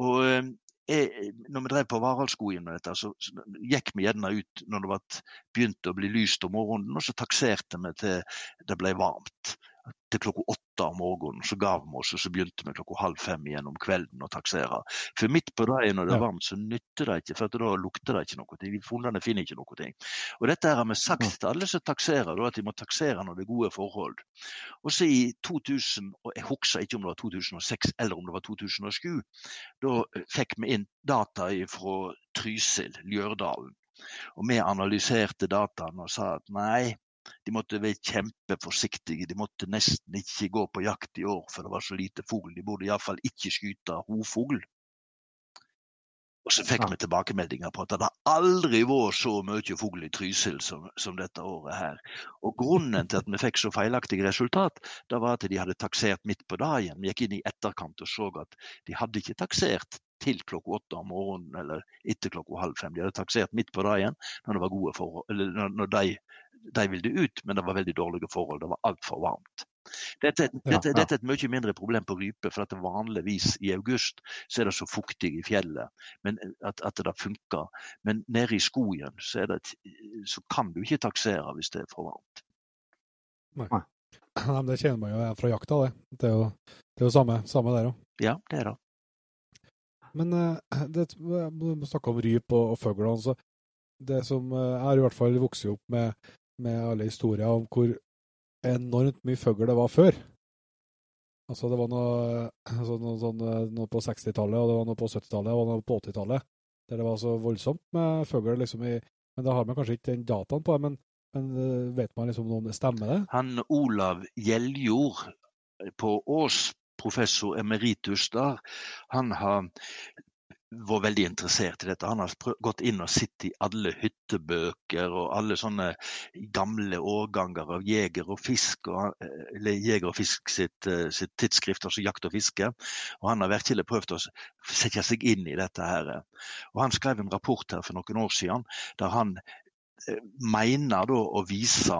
Og eh, jeg, når vi drev på Varaldskogen med dette, så, så, gikk vi gjerne ut når det begynte å bli lyst om morgenen, og så takserte vi til det ble varmt til klokka åtte om morgenen. Så gav vi oss, og så begynte vi klokka halv fem igjen om kvelden å taksere. For midt på dagen når det er varmt, så nytter det ikke, for da lukter det ikke noe. De Fuglene finner ikke noe. Ting. Og dette har vi sagt til alle som takserer, at de må taksere når det er gode forhold. Og så i 2000, og jeg husker ikke om det var 2006 eller om det var 2007, da fikk vi inn data fra Trysil, Ljørdalen. Og vi analyserte dataene og sa at nei, de måtte være kjempeforsiktige. De måtte nesten ikke gå på jakt i år, for det var så lite fugl. De burde iallfall ikke skyte hovfugl. Og så fikk vi tilbakemeldinger på at det aldri vært så mye fugl i Trysil som, som, dette året her. Og grunnen til at vi fikk så feilaktige resultat, det var at de hadde taksert midt på dagen. Vi gikk inn i etterkant og så at de hadde ikke taksert til klokka åtte om morgenen eller etter klokka halv fem. De hadde taksert midt på dagen når det var gode når, når de de ville ut, men det var veldig dårlige forhold. Det var altfor varmt. Dette, dette, ja, ja. dette, er et mye mindre problem på rype, for at vanligvis i august så er det så fuktig i fjellet men at, at det funker. Men nede i skogen så, det, så, kan du ikke taksere hvis det er for varmt. Nei. Nei. Det kjenner man jo fra jakta, det. Det er jo, det er jo samme, samme der òg. Ja, det er det. Men uh, det, vi snakker om ryp og, og fugler. Altså. Det som Jeg har i hvert fall vokst opp med med alle historier om hvor enormt mye fugl det var før. Altså, det var noe, altså, noe, sånn, noe på 60-tallet, og det var noe på 70-tallet, og noe på 80-tallet. Der det var så voldsomt med fugl. Liksom, men da har man kanskje ikke den dataen på det. Men, men eh, vet man liksom om det stemmer, det? Han Olav Gjeljord på Ås, professor emeritus der, han har var veldig interessert i dette. Han har gått inn og sett i alle hyttebøker og alle sånne gamle årganger av Jeger og Fisk, og, eh, eller Jeger og Fisk sitt, eh, sitt, tidsskrift, altså Jakt og fiske. Og han har virkelig prøvd å sette seg inn i dette her. Og han skrev en rapport her for noen år siden der han eh, mener da å vise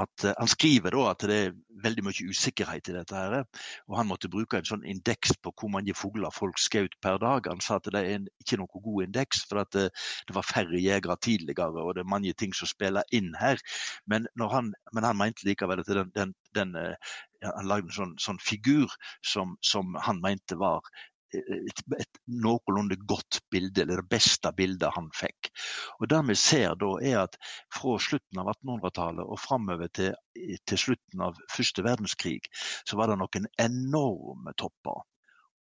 at uh, Han skriver da at det er veldig mye usikkerhet i dette. her, og Han måtte bruke en sånn indeks på hvor mange fugler folk skjøt per dag. Han sa at det er ikke noe god indeks, for at det, eh, det, var færre jegere tidligere. og Det er mange ting som spiller inn her. Men, han, men han, mente likevel at den, den, den han lagde en sånn, sånn figur som, som, han mente var et, et noenlunde godt bilde, eller det beste bildet han fikk. Og Det vi ser da, er at fra slutten av 1800-tallet og framover til, til, slutten av første verdenskrig, så var det noen enorme topper.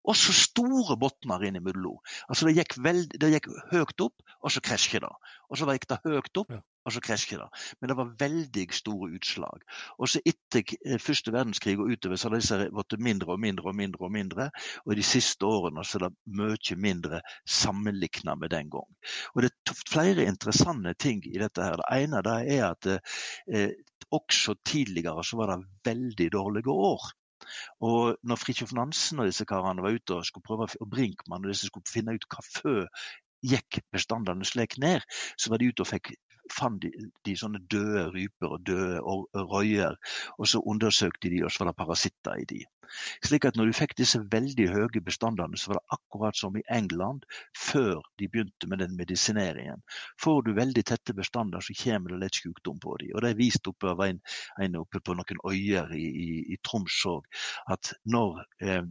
Og så store bunner innimellom. Altså det gikk, veld, det gikk høyt opp, og så krasjer det. Og så gikk det høyt opp, og så krasjer det. Men det var veldig store utslag. Og så etter eh, første verdenskrig og utover så har disse blitt mindre og mindre og mindre. Og mindre, og de siste årene så er det mye mindre sammenlignet med den gang. Og Det er flere interessante ting i dette. her. Det ene det er at eh, også tidligere så var det veldig dårlige år. Og når Fridtjof Nansen og disse karene var ute og skulle prøve, og Brinkmann og disse skulle finne ut hva før gikk bestandene slik ned, så var de ute og fikk fant de, de, sånne døde ryper og døde røyer, og så undersøkte de, og så var det parasitter i de. Slik at når du fikk disse veldig høye bestandene, så var det akkurat som i England før de begynte med den medisineringen. Får du veldig tette bestander, så kommer det lett sykdom på dem. Og det er vist oppe av en, en oppe på noen øyer i, i, i Troms òg, at når eh,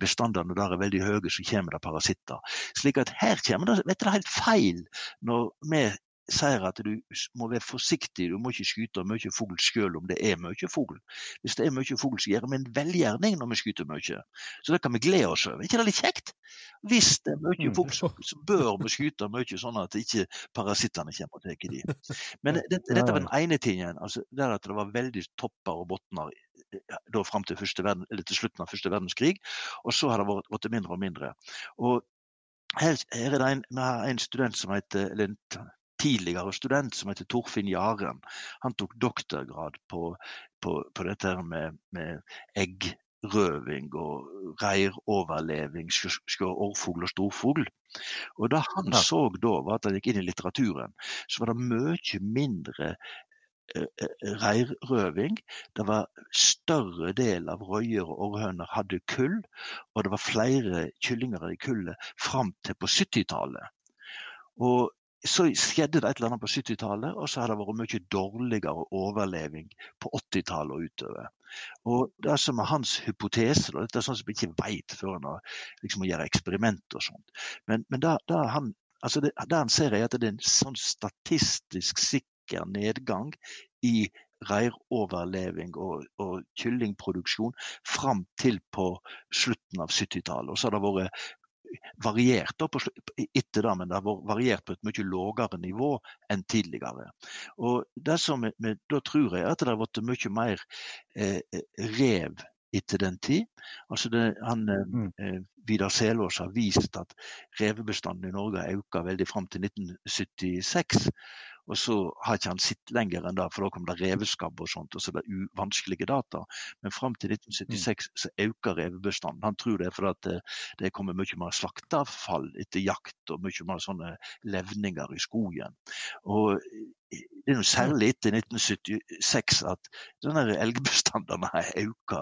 bestandene der er veldig høye, så kommer det parasitter. Slik at her kommer det, vet du, det er helt feil når vi sier at du må være forsiktig, du må ikke skyte mye fugl selv om det er mye fugl. Hvis det er mye fugl, så gjør vi en velgjerning når vi skyter mye. Så det kan vi glede oss over. ikke det litt kjekt? Hvis det er mye mm. fugl, så, bør vi skyte mye, sånn at ikke parasittene kommer og tar de. Men dette, dette var den ene tingen. altså der at Det var veldig topper og bunner da fram til, verden, til, slutten av første verdenskrig. Og så har det vært, vært mindre og mindre. Og her, her er det en, en student som heter, en tidligere student som heter Torfinn Jaren. Han tok doktorgrad på, på, på dette med, med eggrøving og reiroverleving, orrfugl og storfugl. Og det han ja. så da, var at han gikk inn i litteraturen, så var det mye mindre reirrøving. Det var større del av røyer og orrhøner hadde kull, og det var flere kyllinger i kullet fram til på 70-tallet. Og så skjedde det et eller annet på 70-tallet, og så har det vært mye dårligere overleving på 80-tallet og utover. Og Det som er hans hypotese, og dette er sånn som vi ikke vet før han har liksom, gjør eksperimenter og sånt. Men, men da, da han, altså det, der han ser er at det er en sånn statistisk sikker nedgang i reiroverleving og, og kyllingproduksjon fram til på slutten av 70-tallet. Og så har det vært variert da på, etter det, men det har variert på et mye lavere nivå enn tidligere. Og det som, Da tror jeg at det har blitt mye mer eh, rev etter den tid. Altså det, han, eh, mm. eh, Vidar Selås har vist at revebestanden i Norge har økt veldig fram til 1976. Og så har ikke han sittet lenger enn da, for da kom det reveskabb og sånt, og så er det uvanskelige vanskelige data. Men fram til 1976 mm. så øker revebestanden. Han tror det er fordi det, det kommer mye mer slakteavfall etter jakt og mye mer sånne levninger i skogen. Og det er jo særlig etter 1976 at elgbestandene har økt.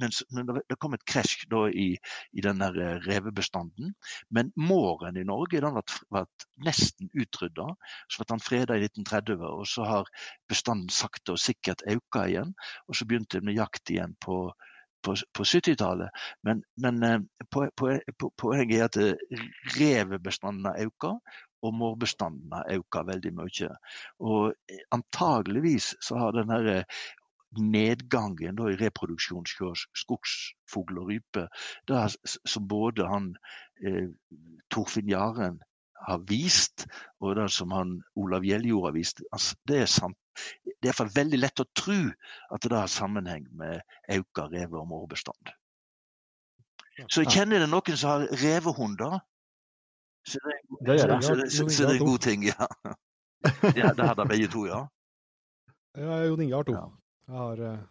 Men, men, det kom et krasj i, i denne revebestanden. Men måren i Norge den ble, nesten utrydda. Så ble den freda i 1930, og så har bestanden sakte og sikkert økt igjen. Og så begynte det med jakt igjen på på, på 70-tallet. Men, men eh, på, på, poenget er at eh, revebestanden har økt, og mårbestanden har økt veldig mye. Og eh, antageligvis så har denne eh, nedgangen i reproduksjon hos skogsfugl og rype, det som både han eh, Torfinn Jaren har vist, og det som han Olav Gjeljord har vist, altså, det er sant. Det er veldig lett å tro at det har sammenheng med økt reve- og mårbestand. Så jeg kjenner det noen som har revehunder. Så det, det gjør jeg. Så, så, så, så det er en god ting, ja. ja det hadde begge to, ja. Ja, Jon Inge har to. Ja. Jeg har eh,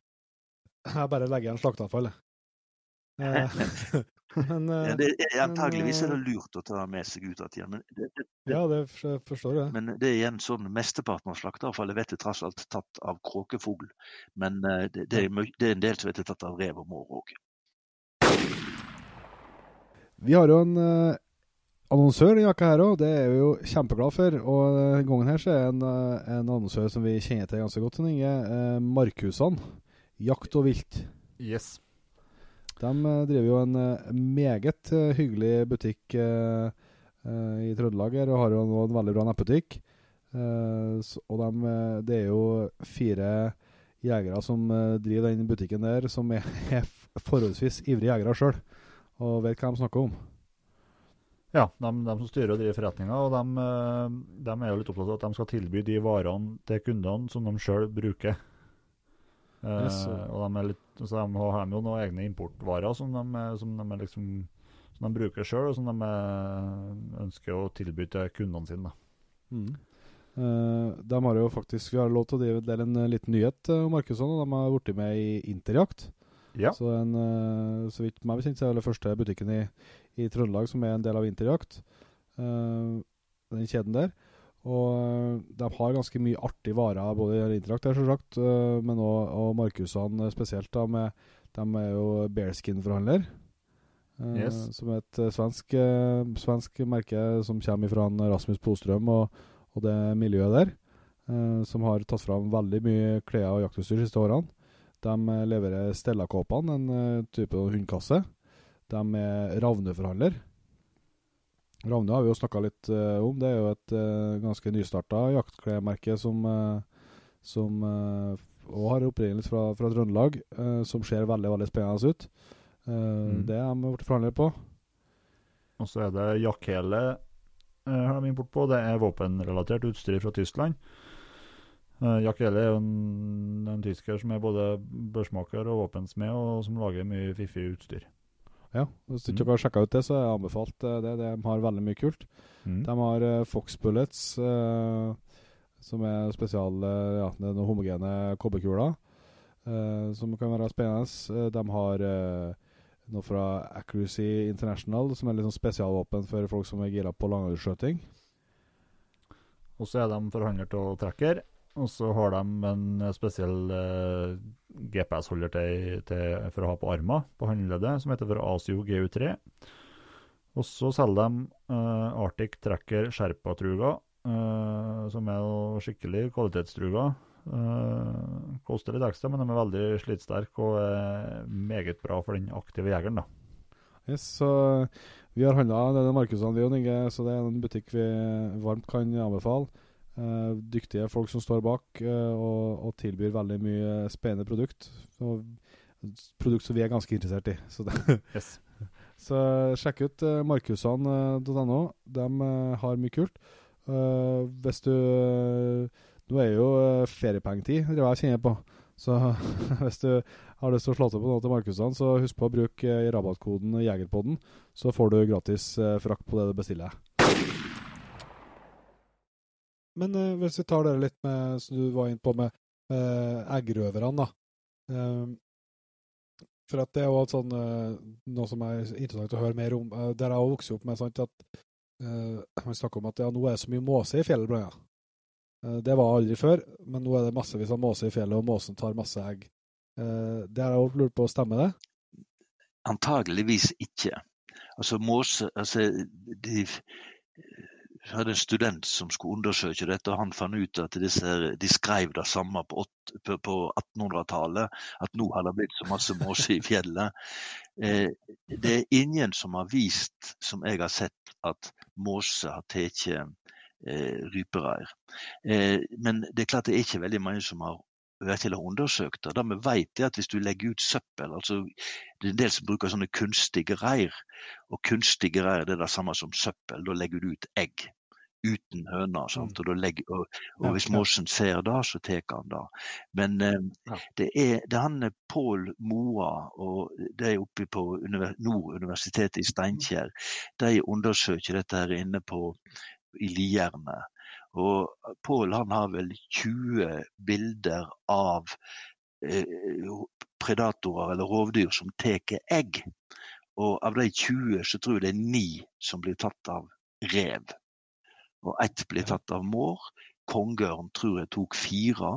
Jeg bare legger igjen slakteavfall, jeg. Eh, men, ja, det, antageligvis er det eh, lurt å ta med seg ut av. Det, det, ja, det forstår jeg. Men det er igjen sånn mesteparten av slakteavfallet vet jeg tross alt tatt av kråkefugl. Men det, er, det, er, en del som vet det tatt av rev og mår òg. Vi har jo en annonsør denne jakka her òg. Det er vi jo kjempeglad for. Og denne gangen her så er en, eh, en, annonsør som vi kjenner til ganske godt. Inge. Eh, Markusene. Jakt og vilt. Yes. De eh, driver jo en meget hyggelig butikk eh, i Trøndelag her, og har jo nå en veldig bra nettbutikk. Eh, og de, det er jo fire jegere som driver den butikken der, som er, er forholdsvis ivrige jegere sjøl, og vet hva de snakker om. Ja, de, de, som styrer og driver forretninga, og de, eh, de, er jo litt opptatt av at de skal tilby de varene til kundene som de sjøl bruker. Eh, og de, litt, så de har jo noen egne importvarer som de, som de, liksom, som de bruker sjøl, og som de eh, ønsker å tilby til kundene sine. Mm. Uh, de har jo faktisk Vi har lov til å dele en liten nyhet om uh, Markusson, og de har blitt med i Interjakt. Ja. Så, en, uh, så vidt meg bekjent så er det første butikken i, i Trøndelag som er en del av Vinterjakt. Uh, den kjeden der. Og uh, de har ganske mye artige varer, både i der, selvsagt, uh, men også Markusene spesielt. Da, med, de er jo bearskin-forhandler. Yes. Som er et svensk, svensk, merke som kommer fra Rasmus Postrøm og, og det miljøet der. som har tatt fram veldig mye klær og jaktutstyr de siste årene. De leverer Stella-kåpene, en type hundkasse. De er Ravne-forhandler. Ravne har vi jo snakka litt uh, om. Det er jo et uh, ganske nystarta jaktklemerke som, uh, som også har opprinnelse fra, fra Trøndelag, som ser veldig veldig spennende ut. Mm. Det er de blitt forhandlere på. Og så er det jakkhæle har de import på. Det er våpenrelatert utstyr fra Tyskland. Jack Eli er en, en, tysker som er både børsmaker og våpensmed, og som lager mye fiffig utstyr. Ja, hvis du ikke mm. har sjekka ut det, så er jeg anbefalt eh, det. De har veldig mye kult. Mm. De har uh, Fox Bullets, eh, som er spesial Ja, det er homogene kobberkuler som kan være spennende. de har noe fra Accuracy International, som er litt sånn spesialvåpen for folk som er gira på langrennsskjøting. Og så er de forhandler til trekker. Og så har de en spesiell eh, GPS-holder til, til, for å ha på armen på håndleddet, som heter for ASIO GU3. Og så selger de eh, Arctic Tracker Sherpa-truger, eh, som er skikkelig kvalitetstruger. Uh, koster litt ekstra, men de er veldig slitsterke og er meget bra for den aktive jegeren. da. Yes, så Vi har handla denne markedsene, vi så det er en butikk vi varmt kan anbefale. Uh, dyktige folk som står bak uh, og, og, tilbyr veldig mye spennende produkt. Og produkt som vi er ganske interessert i. Så, yes. så sjekk ut uh, markusene.no. De har mye kult. hvis du nå er jo feriepengetid, det jeg kjenner på. Så hvis du har lyst til å slå til på noe til markedsene, så husk på å bruke rabattkoden Jegerpodden, så får du gratis frakt på det du bestiller. Men uh, hvis vi tar det litt med, som du var inne på med eggrøverne, da. Um, for at det er jo sånn, noe som er interessant å høre mer om. der jeg har vokst opp med sant, at man snakker om at ja, nå er det så mye måse i fjellet blant annet. Eh, det var aldri før, men nå er det massevis av måser i fjellet, og måsen tar masse egg. Eh, det har jeg lurt på, stemmer det? Antageligvis ikke. Altså måse altså, de, hadde en student som skulle undersøke dette, og han fant ut at disse, de skrev det samme på, på 1800-tallet, at nå har det blitt så masse måse i fjellet. Eh, det er ingen som har vist, som jeg har sett, at måse har tatt eh, rypereir. Eh, men det er klart det er ikke veldig mange som har virkelig har undersøkt det. Vi vet er at Hvis du legger ut søppel altså Det er en del som bruker sånne kunstige reir. Og kunstige reir det er det samme som søppel. Da legger du ut egg uten høner. Sant? Og, legger, og, og, hvis måsen ser det, så tar han det. Men eh, det, er, det er han Pål Moa, og er oppe på Nord universitet i Steinkjer. De undersøker dette her inne på i Lierne. Og Pål han har vel 20 bilder av eh, predatorer eller rovdyr som tar egg. Og av de 20 så tror jeg det er 9 som blir tatt av rev. Og ett blir tatt av mår. Kongeørn tror jeg tok fire,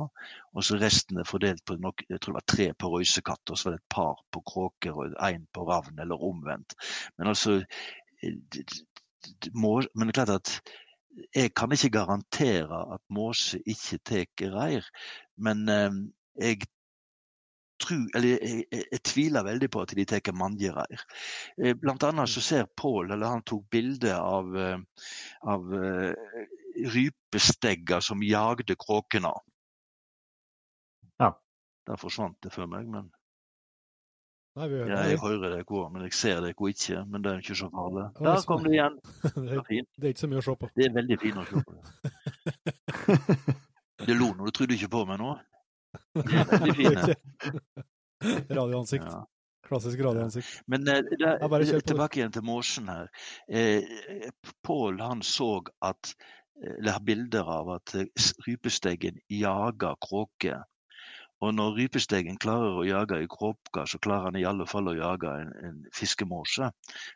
og så resten er fordelt på nok, jeg tror det var tre på røysekatt, og så var det et par på kråker og én på ravn, eller omvendt. Men altså eh, må, Men det er klart at jeg kan ikke garantere at måse ikke tar reir, men eh, jeg, tror, jeg, jeg, jeg, tviler veldig på at de tar mange reir. Eh, blant annet så ser Pål eller han tok bilde av, eh, av rypestegger som jagde kråkene. Ja. Der forsvant det for meg, men Nei, vi, ja, jeg hører dere òg, men jeg ser dere ikke. Men det er ikke så farlig. Der kom det igjen. Det er, det er ikke så mye å se på. Det er veldig fint å se på. Du lo når du trodde ikke på meg nå. Det er veldig fine. Radioansikt. Ja. Klassisk radioansikt. Men eh, det, tilbake igjen til måsen her. Eh, Pål han så at eh, eller har bilder av at eh, rypesteggen jager kråker og når rypestegen klarer å jage i kråke, så klarer han i alle fall å jage en, en fiskemåse.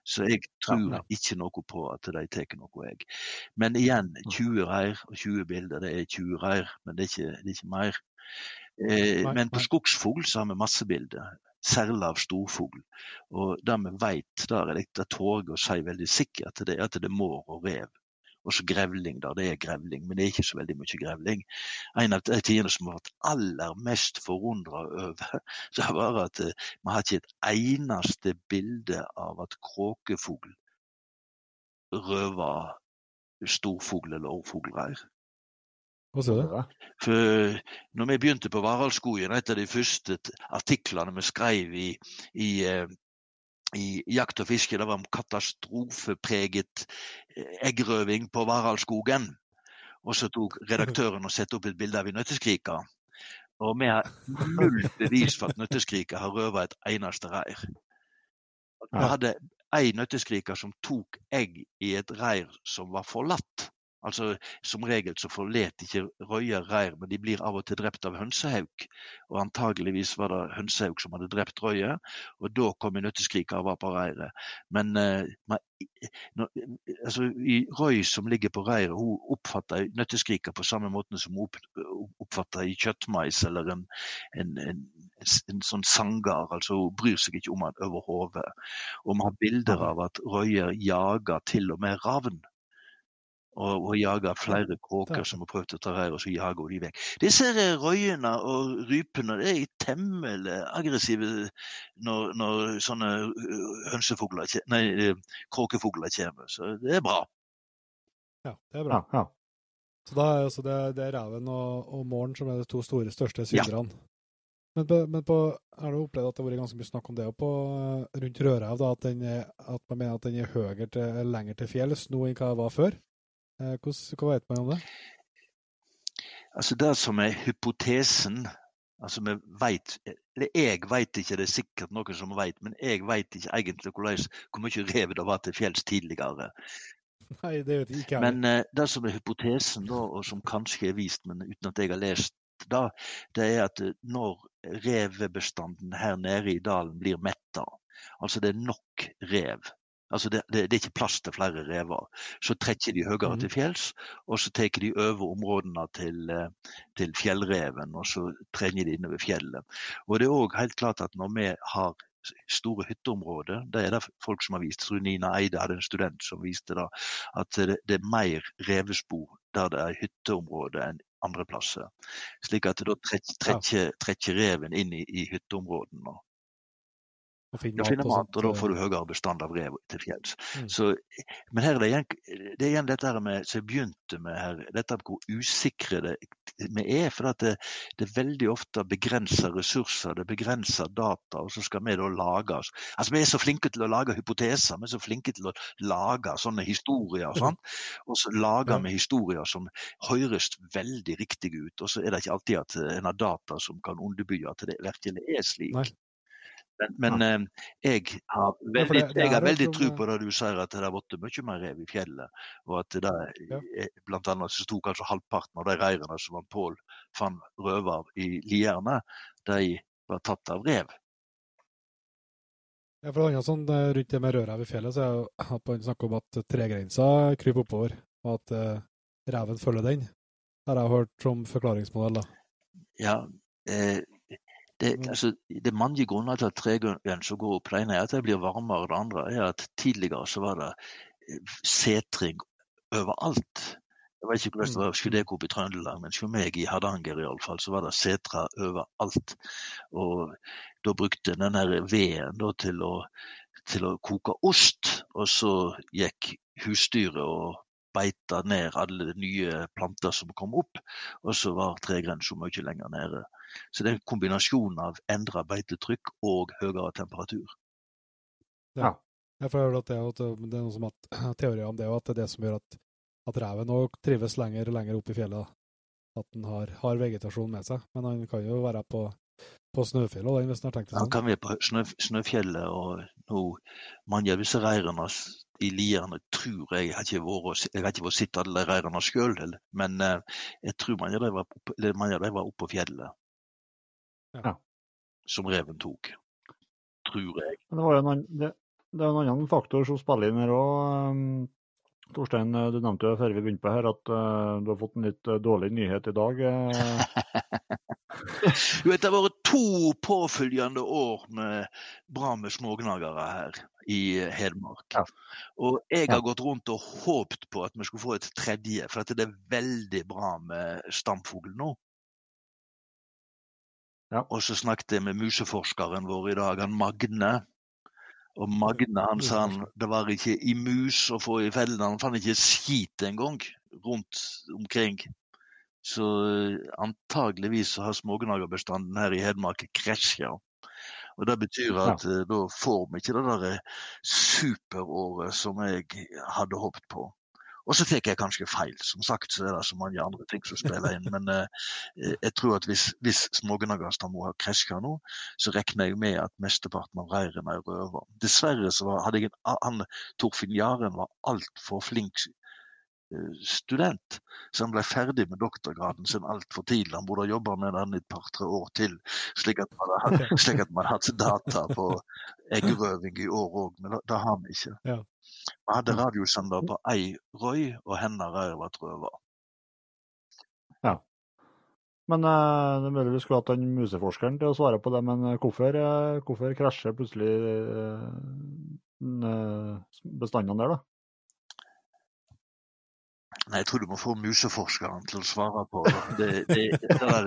Så jeg tror ikke noe på at de tar noe egg. Men igjen, 20 reir og 20 bilder, det er 20 reir, men det er ikke, det er ikke mer. Eh, men på skogsfugl så har vi masse bilder. Særlig av storfugl. Og det vi vet, der er det, det tårer å si veldig sikkert, det er at det er mår og rev og så grevling, da. Det er grevling, men det er ikke så veldig mye grevling. En av de tidene som har vært aller mest forundra over, så har vært at uh, vi har ikke et eneste bilde av at kråkefugl røver storfugl eller orrfuglreir. Hva sier du? For når vi begynte på Varaldskogen, et av de første artiklene vi skrev i, i i Jakt og fiske. Det var en katastrofepreget eh, eggrøving på Varaldskogen. Og så tok redaktøren og satte opp et bilde av ei nøtteskrike. Og vi har null bevis for at nøtteskrika har røva et eneste reir. Vi hadde ei nøtteskrike som tok egg i et reir som var forlatt. Altså, Som regel så forlet ikke røyer reir, men de blir av og til drept av hønsehauk. Og antageligvis var det hønsehauk som hadde drept røyet, og da kom nøtteskriket og var på reiret. Men uh, altså, røy som ligger på reiret, hun oppfatter nøtteskriket på samme måte som hun oppfatter i kjøttmais eller en, en, en, en, sånn sanger. altså Hun bryr seg ikke om han overhodet. Og vi har bilder av at røyer jager til og med ravn. Og, og jager flere kråker som har prøvd å ta reir, og så jager de vekk. Disse røyene og rypene det er temmelig aggressive når, når sånne hønsefugler, nei, kråkefugler kommer. Så det er bra. Ja, det er bra. Ja, ja. Så da er altså det, det er reven og, og måren som er de to store, største synderne. Ja. Men, på, men på, har du opplevd at det har vært ganske mye snakk om det på, rundt rødrev? At, at man mener at den er høyere til, lenger til fjells nå enn hva det var før? Eh, hva vet man om det? Altså Det som er hypotesen altså vi vet, eller Jeg vet ikke, det er sikkert noen som vet, men jeg vet ikke egentlig hvordan, hvor mye rev det var til fjells tidligere. Nei, det vet jeg ikke. Men uh, det som er hypotesen, da, og som kanskje er vist, men uten at jeg har lest da, det er at eh, når revebestanden her nede i dalen blir metta, altså det er nok rev Altså det, det, det, er ikke plass til flere rever. Så trekker de høyere til mhm. fjells, og så tar de over områdene til, eh, til, fjellreven, og så trenger de innover fjellet. Og det er òg helt klart at når vi har store hytteområder, det er det folk som har vist. Jeg tror Nina Eide hadde en student som viste da, at det, det er mer revespor der det er hytteområde enn andre plasser. Slik at det da trekker, trekker reven inn i, i hytteområdene. Og finne mat, finner mat, og da får du høyere bestand av rev til fjells. Mm. Så, men her er det igjen, det er igjen dette her med, som jeg begynte med her, dette med hvor usikre vi er. For det, det, veldig ofte begrensa ressurser, det er begrensa data, og så skal vi da lage oss Altså, Vi er så flinke til å lage hypoteser, vi er så flinke til å lage sånne historier. Sånn. Og så lager vi historier som høres veldig riktige ut, og så er det ikke alltid at en har data som kan underbygge at det virkelig er slik. Nei. Men, men. Eh, jeg har veldig, det, det jeg har veldig tro på det du sier, at det har blitt mye mer rev i fjellet. Og at det er, blant annet så sto kanskje halvparten av de reirene som Pål fant røver i Lierne, de var tatt av rev. Ja, for det sånn eh, Rundt det med rødrev i fjellet, så er man snakker om at tregrensa kryper oppover, og at uh, reven følger den. Det har jeg hørt som forklaringsmodell. da. Ja, eh, det, mm. altså, det, mange grunner til at tregrensa går opp. Det ene er at det blir varmere. Det andre er at tidligere så var det eh, setring overalt. Jeg vet ikke hvordan det var skulle det opp i Trøndelag, men hos meg i Hardanger fall, så var det setra overalt. Og da brukte den veden til å, til å koke ost, og så gikk husdyret og beita ned alle nye planter som kom opp, og så var tregrensa mye lenger nede. Så det er en kombinasjon av endra beitetrykk og høyere temperatur. Ja. Jeg får at det, at det er noe som at, teorier om det, at det er det som gjør at, at reven òg trives lenger og lenger opp i fjellet. At den har, har, vegetasjon med seg. Men han kan jo være på, på Snøfjellet hvis han har tenkt det sånn. Han kan være på snø, Snøfjellet, og nå mange av disse reirene i Lierne tror jeg har ikke vært, jeg har ikke vært sett alle reirene sjøl, men eh, jeg tror mange av dem var, var oppe på fjellet. Ja. Som reven tok. Tror jeg. Det, var en, det, det er en annen faktor som spiller inn her òg. Um, Torstein, du nevnte jo før vi begynte på her at uh, du har fått en litt uh, dårlig nyhet i dag. Uh... du vet, Det har vært to påfølgende år med bra med smågnagere her i Hedmark. Ja. Og jeg har ja. gått rundt og håpt på at vi skulle få et tredje, for det er veldig bra med stamfugl nå. Ja. Og så snakket jeg med museforskeren vår i dag, han Magne. Og Magne han sa han, det var ikke i mus å få i fellene, han fant ikke skit engang rundt omkring. Så eh, antageligvis har smågnagerbestanden her i Hedmark krasja. Og Det betyr at ja. Eh, da får vi ikke det der superåret som jeg hadde håpet på. Og så tar jeg kanskje feil. Som sagt så er det så mange andre ting som spiller inn. Men eh, jeg tror at hvis, hvis må har krasja nå, så regner jeg med at mesteparten av reiren er røver. Dessverre så var, hadde jeg en, han, Torfinn Jaren var altfor flink eh, student. som ble ferdig med doktorgraden sin altfor tidlig. Han burde ha jobba med den i et par-tre år til, slik at man hadde, slik at man hadde data på eggerøving i år òg, men det har han ikke. Ja. Hadde radiosender på ei røy, og henne røy var trøva. Men eh, det er mulig vi skulle hatt den museforskeren til å svare på det, men eh, hvorfor, eh, hvorfor krasjer plutselig eh, bestandene der, da? Nei, jeg tror du må få museforskeren til å svare på det. Det, det,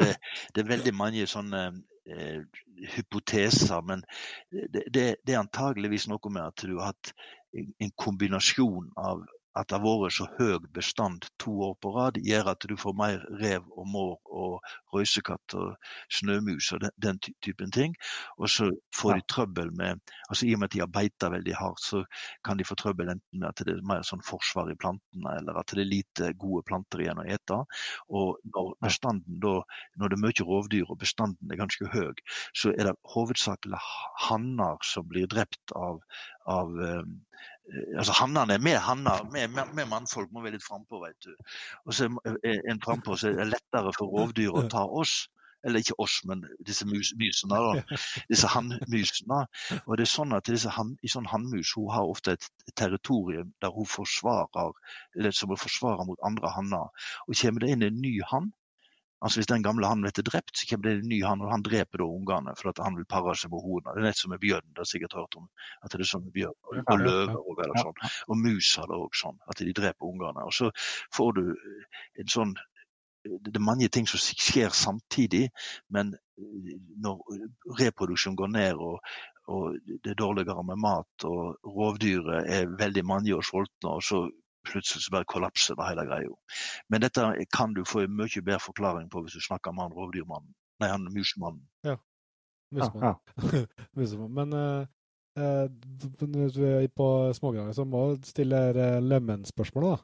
det, det er veldig mange sånne eh, hypoteser, men det, er antageligvis noe med at du har hatt en kombinasjon av at det har vært så høy bestand to år på rad, gjør at du får mer rev og mår og røysekatt og snømus og den, den typen ting. Og så får de trøbbel med altså I og med at de har beita veldig hardt, så kan de få trøbbel enten med at det er mer sånn forsvar i plantene, eller at det er lite gode planter igjen å ete. Og når bestanden da, når det er mye rovdyr og bestanden er ganske høy, så er det hovedsakelig hanner som blir drept av, av Eh, altså Hannene med hanner, med, med, mannfolk må være litt frampå, vet du. Og så er er en frampå, så er det lettere for rovdyr å ta oss. Eller ikke oss, men disse mus, mysene. da, Disse hannmusene. Og det er sånn at disse han, I sånn hannmus hun har ofte et territorium der hun forsvarer, eller som hun forsvarer mot andre hanner. Og kommer det inn en ny hann, altså hvis den gamle hannen blir drept, så kommer det en ny hann, og han dreper da ungene for at han vil pare seg med hodene. Det er nett som med bjørn. Det har sikkert hørt om at det er sånn med bjørn. Og, og løver og Ja. sånn. Og mus har det òg sånn, at de dreper ungene. Og så får du en sånn Det er mange ting som skjer samtidig, men når reproduksjon går ned og, og det er dårligere med mat, og rovdyret er veldig mange og sultne, og så plutselig så bare kollapser det hele greia. Men dette kan du få en mye bedre forklaring på hvis du snakker med han rovdyrmannen. Nei, han musemannen. Ja, Musemannen. ja. ja. Men uh, eh, er på smågreier, så må du stille eh, lemen-spørsmål, da.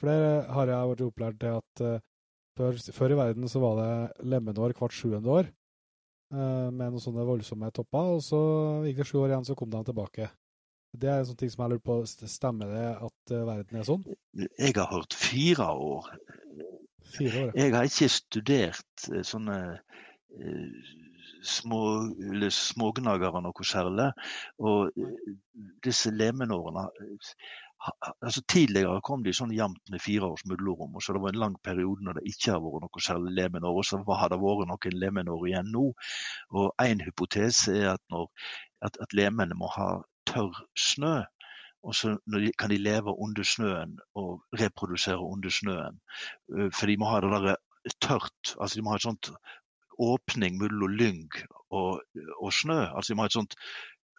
For det har jeg vært opplært til at uh, før, før i verden så var det lemenår hvert sjuende år, eh, med noen sånne voldsomme topper, og så gikk det sju år igjen, så kom de tilbake. Det er en sånn ting som jeg lurer på, stemmer det at eh, verden er sånn? Jeg har hørt fire år. Fire år, ja. Jeg har ikke studert eh, sånne eh, små, smågnagere noe særlig. Og disse lemenårene ha- altså Tidligere kom de sånn jevnt med fire års mellomrom, så det var en lang periode når det ikke har vært noe særlig lemenår. Og så har det vært noen lemenår igjen nå. Og en hypotese er at, når, at, at lemene må ha tørr snø. Og så kan de leve under snøen og reprodusere under snøen. For de må ha det der tørt. altså De må ha et sånt åpning mellom lyng og, og snø. altså De må ha et sånt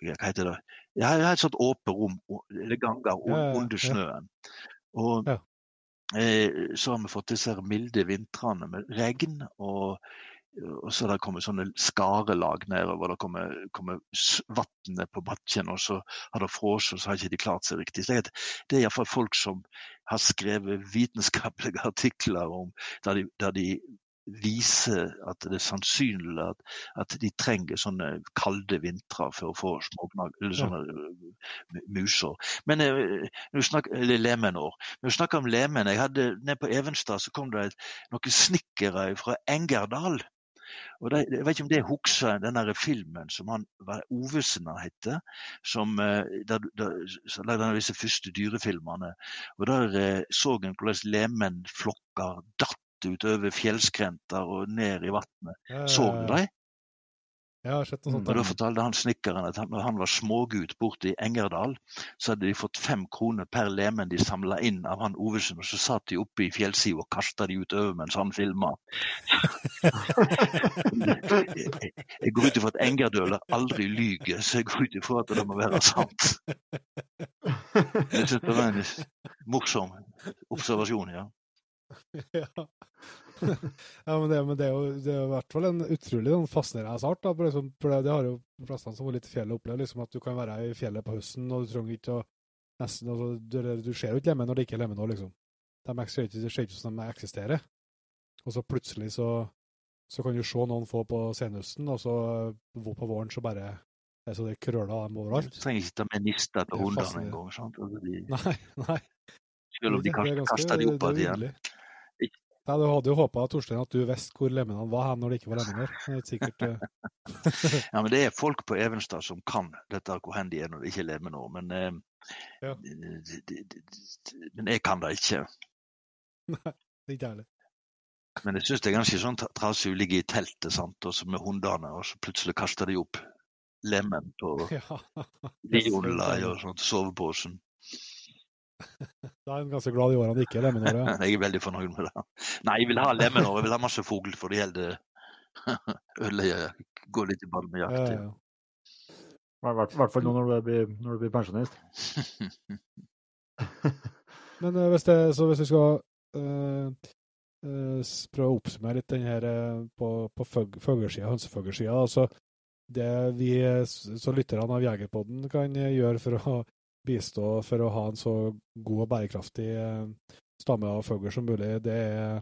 hva heter det? Ja, et sånt åpent rom, eller ganger under snøen. Og eh, så har vi fått disse milde vintrene med regn. og og så det kommet sånne skarelag nedover. Det kommer, kommer s- vann på bakken, og så har det frosset, og så har ikke de klart seg riktig. Så vet, det er iallfall folk som har skrevet vitenskapelige artikler om der de, der de viser at det er sannsynlig at, at de trenger sånne kalde vintre for å få smågnag, eller sånne ja. muser. Men eh, når snakker, eller lemenår. Når snakker om lemen, jeg hadde nede på Evenstad så kom det et, noen snekkere fra Engerdal. Og det, jeg vet ikke om det husker den der filmen som han Ovesen heter, som eh, der, der, disse første dyrefilmene. Og der eh, så en hvordan lemenflokker datt utover fjellskrenter og ned i vannet. Ja, Så du dem? Sånt. Og da fortalte han snekkeren at han, når han var smågutt borte i Engerdal, så hadde de fått fem kroner per lemen de samla inn av han Ovesen, og så satt de oppe i fjellsida og kasta de utover mens han filma. jeg, går ut ifra at engerdøler aldri lyger, så jeg går ut ifra at det må være sant. Jeg synes det var en morsom observasjon, ja. ja. ja, men, det, men det, er jo, det er jo i hvert fall en utrolig sånn fascinerende art. Da, for liksom, for det, det har jo de fleste som har litt i fjellet opplevd, liksom, at du kan være i fjellet på høsten, og du trenger ikke å nesten, altså, du, du ser jo ikke lemen når det ikke er lemen nå, liksom. De ser ikke, det ser ikke ut som de eksisterer. Og så plutselig så, så kan du se noen få på senhøsten, og så på våren så bare det er så det krøller dem overalt. Du trenger ikke ta med nista til hundene engang. Altså, de Nei, nei. Selv om de ganske- kaster de opp igjen. Ja, du hadde jo håpa at du visste hvor lemenene var hen når det ikke var lemener. Det er sikkert eh, Ja, men det er folk på Evenstad som kan dette hvor hen de er når det ikke er lemenår. Men, eh, Ja. de- men jeg kan det ikke. ikke ærlig. Men jeg syns det er ganske sånn trasig å ligge i teltet sant? Også med hundene, og så plutselig kaster de opp lemen på Ja. Og sånt, soveposen. Da er en ganske glad i årene det ikke er lemenåre. Jeg er veldig fornøyd med det. Nei, jeg vil ha lemenåre, jeg vil ha masse fugl, for det gjelder ødelegge Gå litt i ball med Ja, jakt. ja, ja. I hvert, hvert fall nå når du blir, når du blir pensjonist. Men eh, hvis, det, så hvis vi skal øh, øh, prøve å oppsummere litt den her på, på fuglesida, hønsefuglesida, altså det vi så lytterne av Jegerpodden kan gjøre for å bistå for å ha en så god og bærekraftig eh, stamme av fugl som mulig, det er